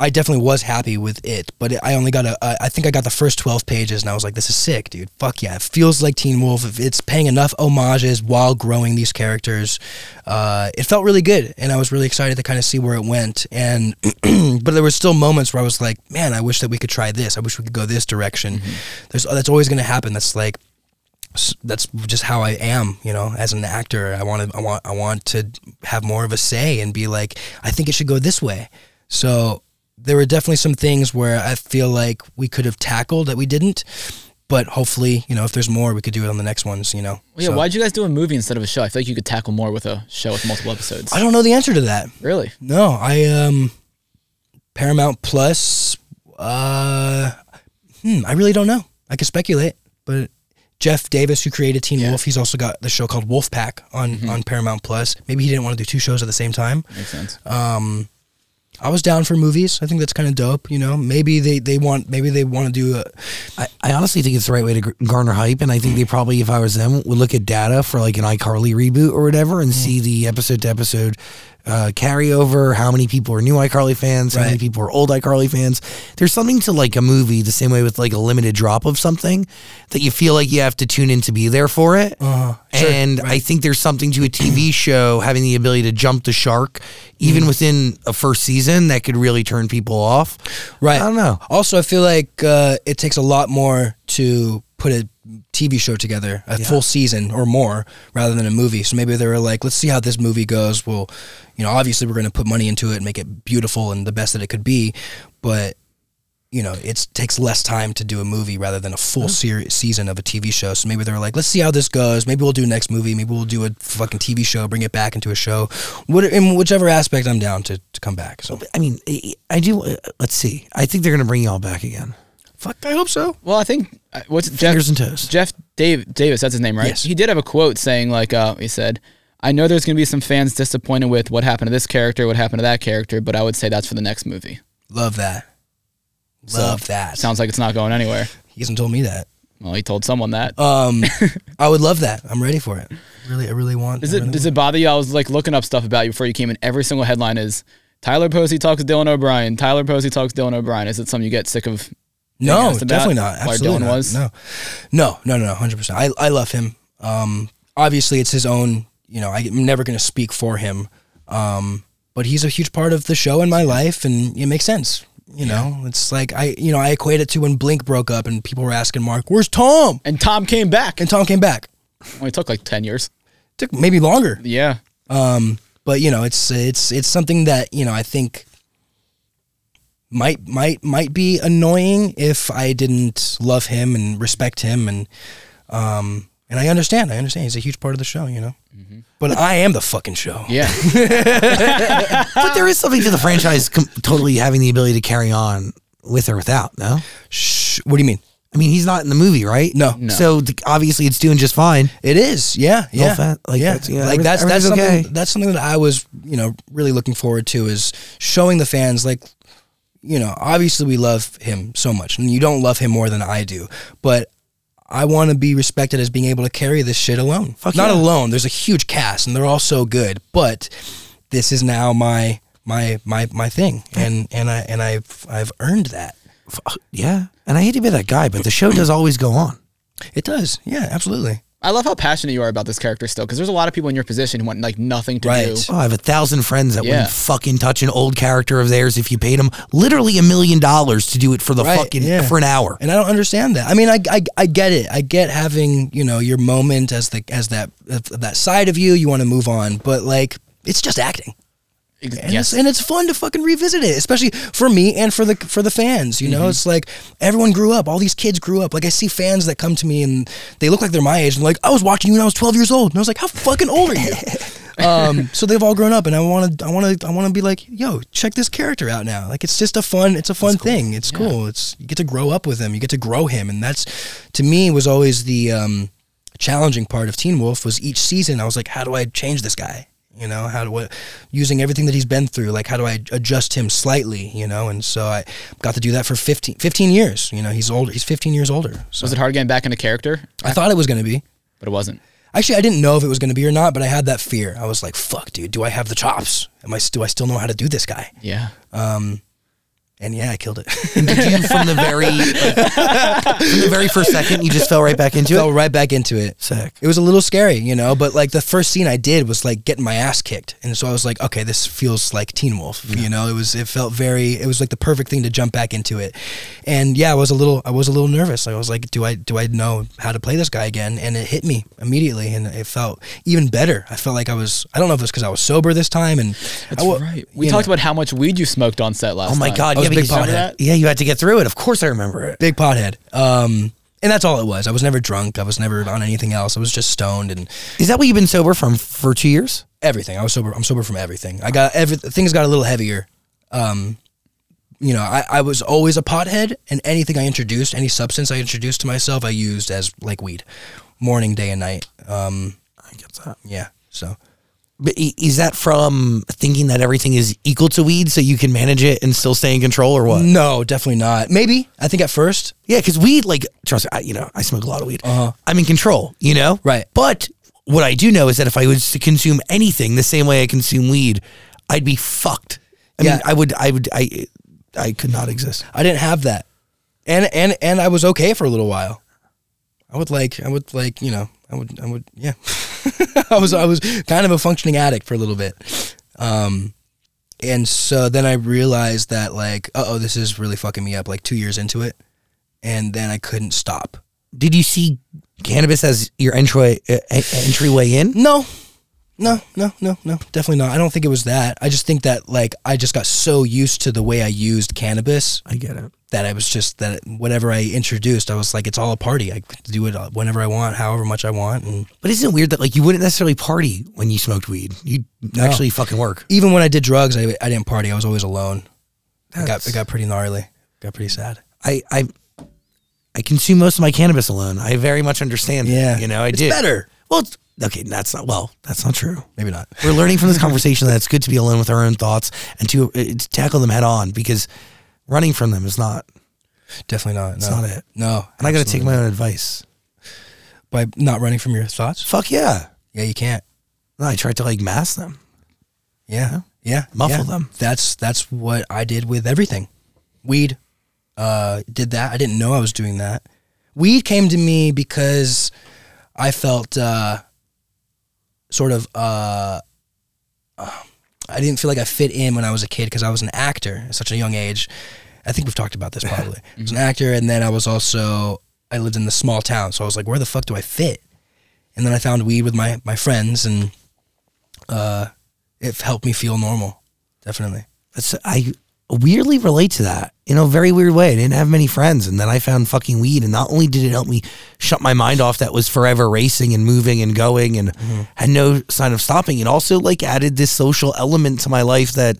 I definitely was happy with it, but I only got a. I I think I got the first twelve pages, and I was like, "This is sick, dude. Fuck yeah! It feels like Teen Wolf. If It's paying enough homages while growing these characters. Uh, it felt really good, and I was really excited to kind of see where it went. And but there were still moments where I was like, "Man, I wish that we could try this. I wish we could go this direction." There's that's always going to happen. That's like that's just how I am, you know, as an actor. I want to, I want, I want to have more of a say and be like, I think it should go this way. So there were definitely some things where I feel like we could have tackled that we didn't. But hopefully, you know, if there's more, we could do it on the next ones. You know. Well, yeah, So- why'd you guys do a movie instead of a show? I feel like you could tackle more with a show with multiple episodes. I don't know the answer to that. really. No, I um, Paramount Plus. Uh, hmm, I really don't know. I could speculate, but Jeff Davis, who created Teen Yeah. Wolf, he's also got the show called Wolfpack on on Paramount Plus. Maybe he didn't want to do two shows at the same time. Makes sense. Um, I was down for movies. I think that's kind of dope. You know, maybe they, they want maybe they want to do a I, I honestly think it's the right way to garner hype, and I think they probably, if I was them, would look at data for like an iCarly reboot or whatever, and mm. see the episode to episode uh, carryover. How many people are new iCarly fans? How many people are old iCarly fans? There's something to like a movie, the same way with like a limited drop of something that you feel like you have to tune in to be there for it. Uh, sure, and I think there's something to a TV show having the ability to jump the shark, even within a first season, that could really turn people off. Right. I don't know. Also, I feel like uh, it takes a lot more to put a TV show together, a full season or more, rather than a movie. So maybe they were like, let's see how this movie goes. Well, you know, obviously we're going to put money into it and make it beautiful and the best that it could be, but you know, it takes less time to do a movie rather than a full series season of a TV show. So maybe they were like, let's see how this goes. Maybe we'll do next movie. Maybe we'll do a fucking TV show, bring it back into a show. What, in whichever aspect, I'm down to, to come back. So I mean, I- I do. Uh, let's see. I think they're going to bring y'all back again. Fuck, I hope so. Well, I think uh, what's Jeff, Fingers and toes. Jeff Dave, Davis, that's his name, right? Yes. He did have a quote saying like, uh, he said, "I know there's going to be some fans disappointed with what happened to this character, what happened to that character, but I would say that's for the next movie." Love that. So, Love that. Sounds like it's not going anywhere. He hasn't told me that. Well, he told someone that. Um, I would love that. I'm ready for it. Really, I really want. Does it really does it bother you? I was like looking up stuff about you before you came in. Every single headline is Tyler Posey talks to Dylan O'Brien. Tyler Posey talks Dylan O'Brien. Is it something you get sick of? No, being asked about? definitely not. Absolutely not. was? No, no, no, no. Hundred percent. I I love him. Um, obviously it's his own. You know, I'm never going to speak for him. Um, but he's a huge part of the show in my life, and it makes sense. You know, it's like I, you know, I equate it to when Blink broke up, and people were asking Mark, "Where's Tom?" And Tom came back. And Tom came back. It took like ten years. It took maybe longer. Yeah. Um, but you know, it's it's it's something that you know I think might might might be annoying if I didn't love him and respect him and um and I understand. I understand. He's a huge part of the show. You know, but I am the fucking show. Yeah. But there is something to the franchise com- totally having the ability to carry on with or without. No, Shh, what do you mean? I mean he's not in the movie, right? No. No. So th- obviously it's doing just fine. It is, yeah, yeah, offense, like, yeah. that's- yeah, like everyth- that's that's everything's something okay. that's something that I was, you know, really looking forward to is showing the fans like, you know, obviously we love him so much, and you don't love him more than I do, but I want to be respected as being able to carry this shit alone. Fuck Not yeah. alone. There's a huge cast, and they're all so good, but this is now my my my my thing, and and I and I've I've earned that. F- uh, Yeah, and I hate to be that guy, but the show does always go on. It does, yeah, absolutely. I love how passionate you are about this character still, because there's a lot of people in your position who want like nothing to Right. do. Oh, I have a thousand friends that Yeah. wouldn't fucking touch an old character of theirs if you paid them literally a million dollars to do it for the Right, fucking yeah. for an hour. and I don't understand that. I mean, I, I, I get it. I get having you know your moment as the as that that side of you. You want to move on, but like it's just acting, and, yes. it's, and it's fun to fucking revisit it, especially for me and for the for the fans. You know, it's like everyone grew up. All these kids grew up. Like I see fans that come to me and they look like they're my age. And like I was watching you when I was twelve years old, and I was like, how fucking old are you? um, so they've all grown up, and I want to, I want to, I want to be like, yo, check this character out now. Like it's just a fun, it's a fun thing. It's cool. It's you get to grow up with him, you get to grow him, and that's to me was always the um, challenging part of Teen Wolf. Was each season I was like, how do I change this guy? You know, how do what using everything that he's been through, like how do I adjust him slightly? You know, and so I got to do that for 15, 15 years. You know, he's older. He's fifteen years older. So was it hard getting back into character? I thought it was going to be. But it wasn't. Actually, I didn't know if it was going to be or not, but I had that fear. I was like, "Fuck, dude, do I have the chops? Am I do I still know how to do this guy?" Yeah. Um, and yeah, I killed it. And did you from the very like, from the very first second you just fell right back into Fell it? right back into it. Sick. It was a little scary, you know, but like the first scene I did was like getting my ass kicked. And so I was like, okay, this feels like Teen Wolf, you know, it was, it felt very, it was like the perfect thing to jump back into it. And yeah, I was a little, I was a little nervous. I was like, do I, do I know how to play this guy again? And it hit me immediately and it felt even better. I felt like I was, I don't know if it was because I was sober this time and That's I right. We talked know, about how much weed you smoked on set last Oh my god! Oh, yeah, a big pothead. Yeah, you had to get through it. Of course, I remember it. big pothead. Um, and that's all it was. I was never drunk. I was never on anything else. I was just stoned and Is that what you've been sober from for two years? everything. I was sober. I'm sober from everything. I got every things got a little heavier. Um, you know, I, I was always a pothead, and anything I introduced, any substance I introduced to myself, I used as like weed, morning, day, and night. Um, I get that. yeah. So But is that from thinking that everything is equal to weed, so you can manage it and still stay in control, or what? no, definitely not. Maybe I think at first, Yeah, because weed, like, trust me, I, you know, I smoke a lot of weed. Uh-huh. I'm in control, you know? Right. But what I do know is that if I was to consume anything the same way I consume weed, I'd be fucked. I Yeah. mean, I would, I would, I, I could not exist. I didn't have that, and and and I was okay for a little while. I would like, I would like, you know, I would, I would, yeah. I was, I was kind of a functioning addict for a little bit, um, and so then I realized that like, uh oh, this is really fucking me up. Like two years into it, and then I couldn't stop. Did you see cannabis as your entry uh, en- entryway in? No, no, no, no, no, definitely not. I don't think it was that. I just think that like I just got so used to the way I used cannabis I get it. That I was just that whatever I introduced, I was like, it's all a party. I could do it whenever I want, however much I want, and But isn't it weird that like you wouldn't necessarily party when you smoked weed? You'd No. actually fucking work. even when I did drugs, I, I didn't party. I was always alone. It got it got pretty gnarly. Got pretty sad. I, I, I consume most of my cannabis alone. I very much understand. Yeah, you know, I it's do. better. Well, it's, okay, that's not well. That's not true. Maybe not. We're learning from this conversation that it's good to be alone with our own thoughts and to, uh, to tackle them head on because running from them is not. Definitely not. It's no. not it. No, And I got to take my own advice. by not running from your thoughts. Fuck yeah. Yeah, you can't. No, I tried to like mask them. Yeah, yeah, Muffle yeah. them. That's that's what I did with everything. Weed, uh, did that. I didn't know I was doing that. Weed came to me because I felt uh, sort of. Uh, uh, I didn't feel like I fit in when I was a kid because I was an actor at such a young age. I think we've talked about this probably. I was an actor, and then I was also I lived in the small town, so I was like, where the fuck do I fit? And then I found weed with my my friends, and uh, it helped me feel normal. Definitely. That's, I weirdly relate to that in a very weird way. I didn't have many friends, and then I found fucking weed, and not only did it help me shut my mind off that was forever racing and moving and going and Mm-hmm. had no sign of stopping, it also like added this social element to my life that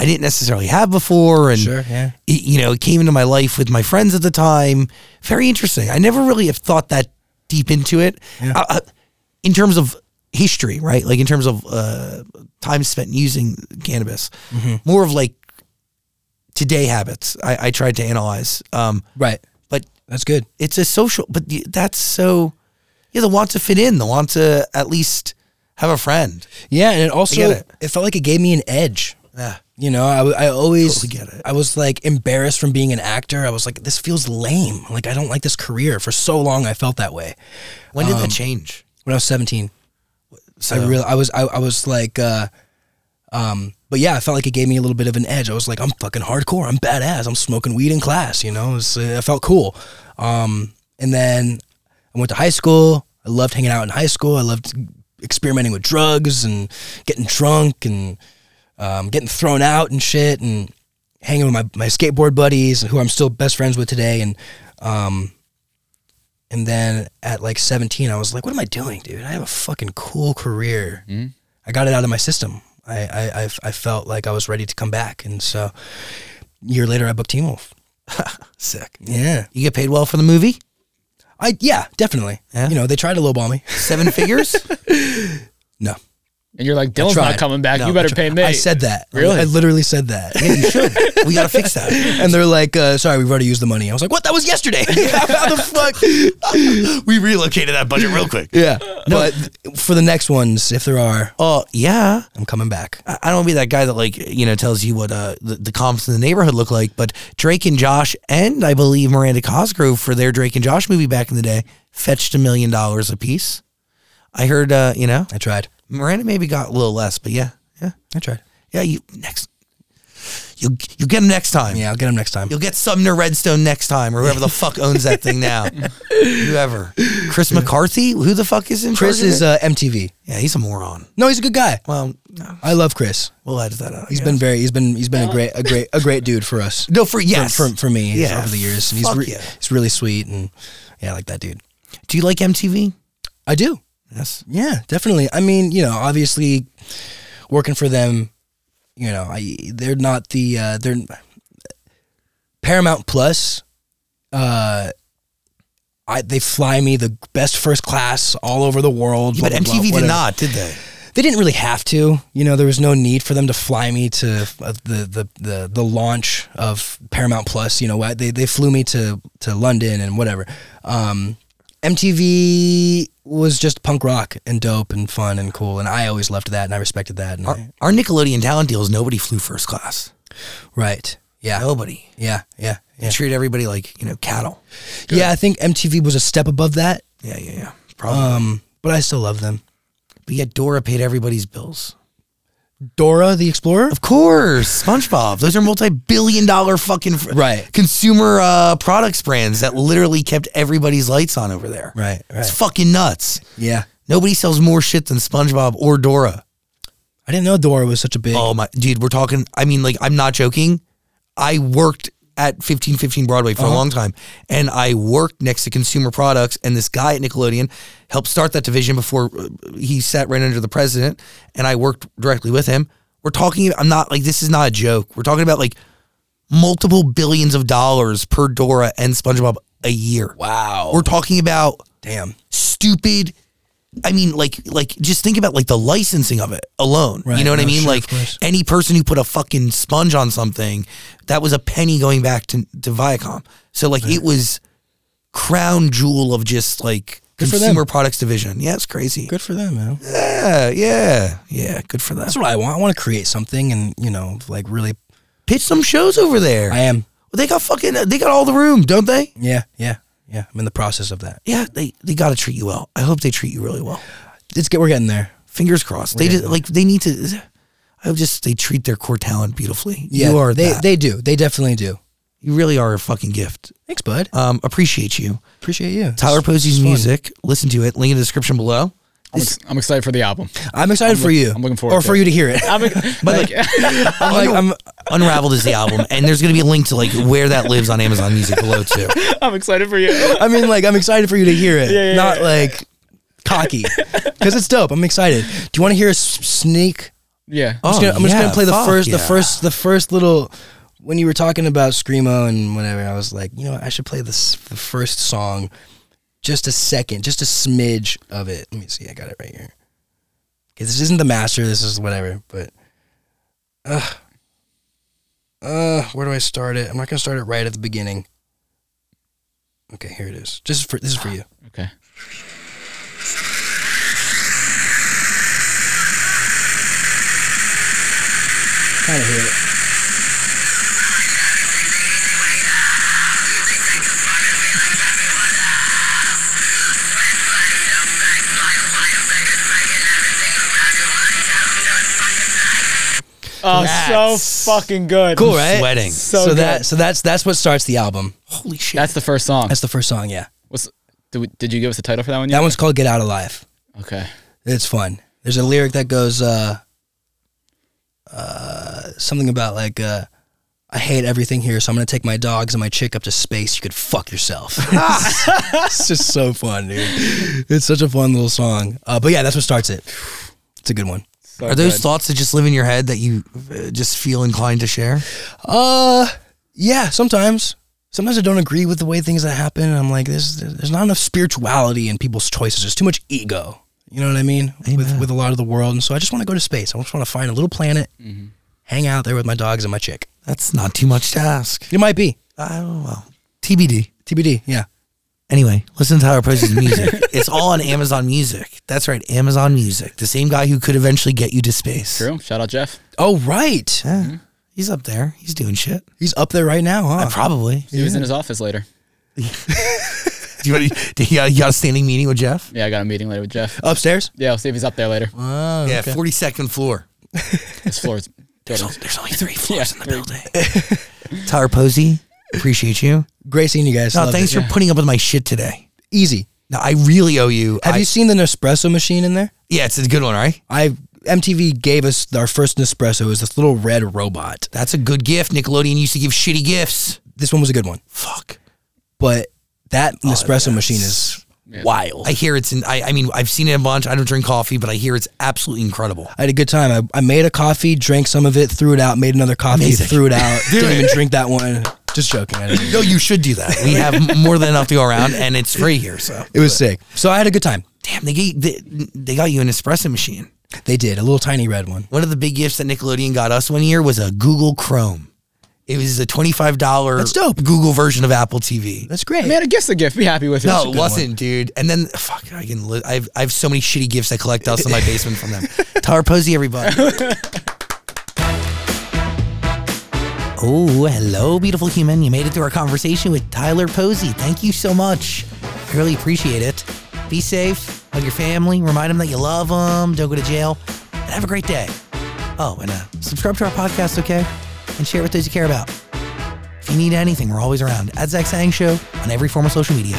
I didn't necessarily have before, and Sure, yeah. it, you know, it came into my life with my friends at the time. Very interesting. I never really have thought that deep into it. Uh, uh, in terms of history, right? Like in terms of uh, time spent using cannabis, more of like today habits. I, I tried to analyze, um, Right. but That's good. it's a social. But that's so yeah, the want to fit in, the want to at least have a friend. Yeah, and it also it. it. felt like it gave me an edge. Yeah, You know, I, I always Totally get it. I was like embarrassed from being an actor. I was like, this feels lame. Like I don't like this career. For so long, I felt that way. when did Um, that change? When I was seventeen, So I really I was I, I was like, uh, um, but yeah, I felt like it gave me a little bit of an edge. I was like, I'm fucking hardcore. I'm badass. I'm smoking weed in class. You know, it, was, uh, it felt cool. Um, and then I went to high school. I loved hanging out in high school. I loved experimenting with drugs and getting drunk and um, getting thrown out and shit and hanging with my, my skateboard buddies who I'm still best friends with today. And um, and then at like 17, I was like, what am I doing, dude? I have a fucking cool career. I got it out of my system. I, I, I, I felt like I was ready to come back. And so a year later, I booked Teen Wolf. sick. Yeah. You get paid well for the movie? I, yeah, definitely. Yeah? You know, they tried to lowball me. Seven figures? No. And you're like, I Dylan's not coming back. No, you better pay me. I said that. I- Really? I, literally said that. Yeah, you should. we gotta fix that. and they're like, uh, "Sorry, we've already used the money." I was like, "What? That was yesterday. How the fuck?" we relocated that budget real quick. Yeah. But for the next ones, if there are, Oh yeah. I'm coming back. I I don't want to be that guy that like you know tells you what uh the, the comps in the neighborhood look like, but Drake and Josh and I believe Miranda Cosgrove for their Drake and Josh movie back in the day fetched a million dollars a piece. I heard uh you know I tried. Miranda maybe got a little less, but yeah yeah I tried. yeah you next you you get them next time. Yeah, I'll get them next time. You'll get Sumner Redstone next time, or whoever the fuck owns that thing now. whoever. Chris McCarthy? Who the fuck is in Chris charge of is it? uh, MTV. yeah, he's a moron. No, he's a good guy. Well, no, I love Chris. we'll edit that out. He's yeah. been very. He's been. He's been a great, a great, a great dude for us. no for yes For, for, for me Yeah, over the years, and he's fuck yeah. he's really sweet, and yeah, I like that dude. Do you like MTV? I do. Yes. Yeah, definitely. I mean, you know, obviously, working for them, you know, I they're not the uh, they're Paramount Plus. Uh, I they fly me the best first class all over the world. but blah, blah, blah, MTV did whatever. not, did they? They didn't really have to. You know, there was no need for them to fly me to uh, the, the the the launch of Paramount Plus. You know, they they flew me to to London and whatever. Um, MTV was just punk rock and dope and fun and cool, and I always loved that and I respected that. And Our, I, our Nickelodeon talent deals, nobody flew first class. right? Yeah, Nobody. yeah, yeah, They yeah. treat everybody like, you know, cattle. Yeah, I think MTV was a step above that. Yeah, yeah, yeah. Probably. Um, but I still love them. but yet Dora paid everybody's bills. Dora the Explorer. Of course, SpongeBob. Those are multi-billion dollar fucking fr- Right. consumer uh, products brands that literally kept everybody's lights on over there. Right, right. It's fucking nuts. Yeah, Nobody sells more shit than SpongeBob or Dora. I didn't know Dora was such a big. Oh my dude, we're talking I mean like I'm not joking. I worked at 1515 Broadway for Uh-huh. a long time and I worked next to consumer products and this guy at Nickelodeon helped start that division before uh, he sat right under the president and I worked directly with him. We're talking I'm not like this is not a joke. We're talking about like multiple billions of dollars per Dora and SpongeBob a year. Wow. We're talking about Damn. stupid I mean, like, like, just think about like the licensing of it alone. Right, you know what I mean? sure, like, any person who put a fucking sponge on something, that was a penny going back to to Viacom. So, like, it was crown jewel of just like Good consumer products division. Yeah, it's crazy. Good for them, man. Yeah, yeah, yeah. Good for them. That's what I want. I want to create something and, you know, like really. Pitch some shows over there. I am. They got fucking, they got all the room, don't they? Yeah, yeah, yeah. I'm in the process of that. Yeah, they they got to treat you well. I hope they treat you really well. It's get. We're getting there. Fingers crossed. They We're just getting like they need to. I hope just they treat their core talent beautifully. Yeah, you are They that. they do. They definitely do. you really are a fucking gift. Thanks, bud. Um, appreciate you. Appreciate you. Tyler Posey's music. Listen to it. Link in the description below. I'm, ex- I'm excited for the album. I'm excited I'm for look- you. I'm looking forward Or for it. you to hear it. I'm, But, like, I'm like, I'm, Unraveled is the album, and there's gonna be a link to like where that lives on Amazon Music below too. I'm excited for you. I mean, like, I'm excited for you to hear it. Yeah, yeah, not yeah. like cocky. Because it's dope. I'm excited. Do you want to hear a s- sneak? Yeah. I'm just Oh, gonna, I'm oh, just gonna play the fuck first, the first, the first little. When you were talking about screamo and whatever, I was like, you know, what, I should play this the first song, just a second, just a smidge of it. Let me see, I got it right here. Okay, this isn't the master. This is whatever, but. Uh, uh, where do I start it? I'm not gonna start it right at the beginning. Okay, here it is. Just for this is for you. Okay. Kind of hear it. Oh, That's so fucking good. Cool, right? Sweating. So, So, good. that so that's that's what starts the album. Holy shit. That's the first song. That's the first song. Yeah, What's, did, we, did you give us the title for that one yet? that one's called "Get Out Alive." Okay. It's fun. There's a lyric that goes uh, uh, something about like uh, I hate everything here, so I'm gonna take my dogs and my chick up to space. You could fuck yourself. it's just so fun, dude. It's such a fun little song. Uh, but yeah, that's what starts it. It's a good one. So Are those good. thoughts that just live in your head that you uh, just feel inclined to share? Uh, yeah. Sometimes, sometimes I don't agree with the way things that happen. And I'm like, there's there's not enough spirituality in people's choices. There's too much ego. You know what I mean? With Amen. with a lot of the world, and so I just want to go to space. I just want to find a little planet, Mm-hmm. hang out there with my dogs and my chick. That's not too much to ask. It might be Oh well, TBD. TBD. Yeah. Anyway, listen to Tyler Posey's music. it's all on Amazon Music. That's right, Amazon Music. The same guy who could eventually get you to space. True. Shout out Jeff. Oh right, Yeah, he's up there. He's doing shit. he's up there right now, huh? Uh, probably. He was in his office later. Do you, want to, you, got, you got a standing meeting with Jeff? Yeah, I got a meeting later with Jeff. Upstairs. Yeah, I'll see if he's up there later. Oh, yeah, okay. 42nd floor. His floor's There's, total. only, there's only three floors Yeah, in the building. Tyler Posey, appreciate you. Great seeing you guys. No, Loved thanks it. for putting up with my shit today. Easy. No, I really owe you. Have I- you seen the Nespresso machine in there? Yeah, it's a good one, right? I MTV gave us our first Nespresso. It was this little red robot. That's a good gift. Nickelodeon used to give shitty gifts. This one was a good one, Fuck. but that oh, Nespresso yeah, machine is Yeah. wild. I hear it's in. I, I mean, I've seen it a bunch. I don't drink coffee, but I hear it's absolutely incredible. I had a good time. I, I made a coffee, drank some of it, threw it out, made another coffee, Amazing. threw it out. Didn't it. even drink that one. Just joking. I didn't. No, you should do that. We have more than enough to go around, and it's free here. So It was sick. So I had a good time. damn, they get they, they got you an espresso machine. They did a little tiny red one. One of the big gifts that Nickelodeon got us one year was a Google Chrome. It was a twenty five dollar That's dope. Google version of Apple TV. That's great. Man, a gift's a gift. Be happy with it. No, it wasn't, dude. And then fuck, I can. Li- I've I have so many shitty gifts I collect dust in my basement from them. Tyler Posey, everybody. oh, hello, beautiful human. You made it through our conversation with Tyler Posey. Thank you so much. I really appreciate it. Be safe. Hug your family. Remind them that you love them. Don't go to jail. And have a great day. Oh, and uh, subscribe to our podcast, okay? And share it with those you care about. If you need anything, we're always around at Zach Sang Show on every form of social media.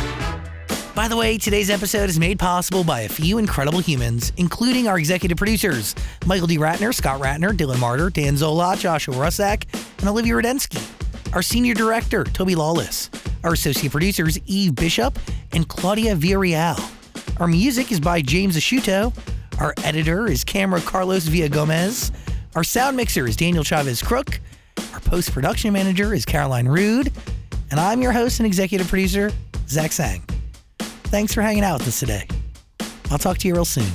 By the way, today's episode is made possible by a few incredible humans, including our executive producers, Michael D. Ratner, Scott Ratner, Dylan Martyr, Dan Zola, Joshua Rusak, and Olivia Rudensky. Our senior director, Toby Lawless. Our associate producers, Eve Bishop and Claudia Villarreal. Our music is by James Asciuto. Our editor is Camera Carlos Villa Gomez. Our sound mixer is Daniel Chavez Crook. Our post production manager is Caroline Rude. And I'm your host and executive producer, Zach Sang. Thanks for hanging out with us today. I'll talk to you real soon.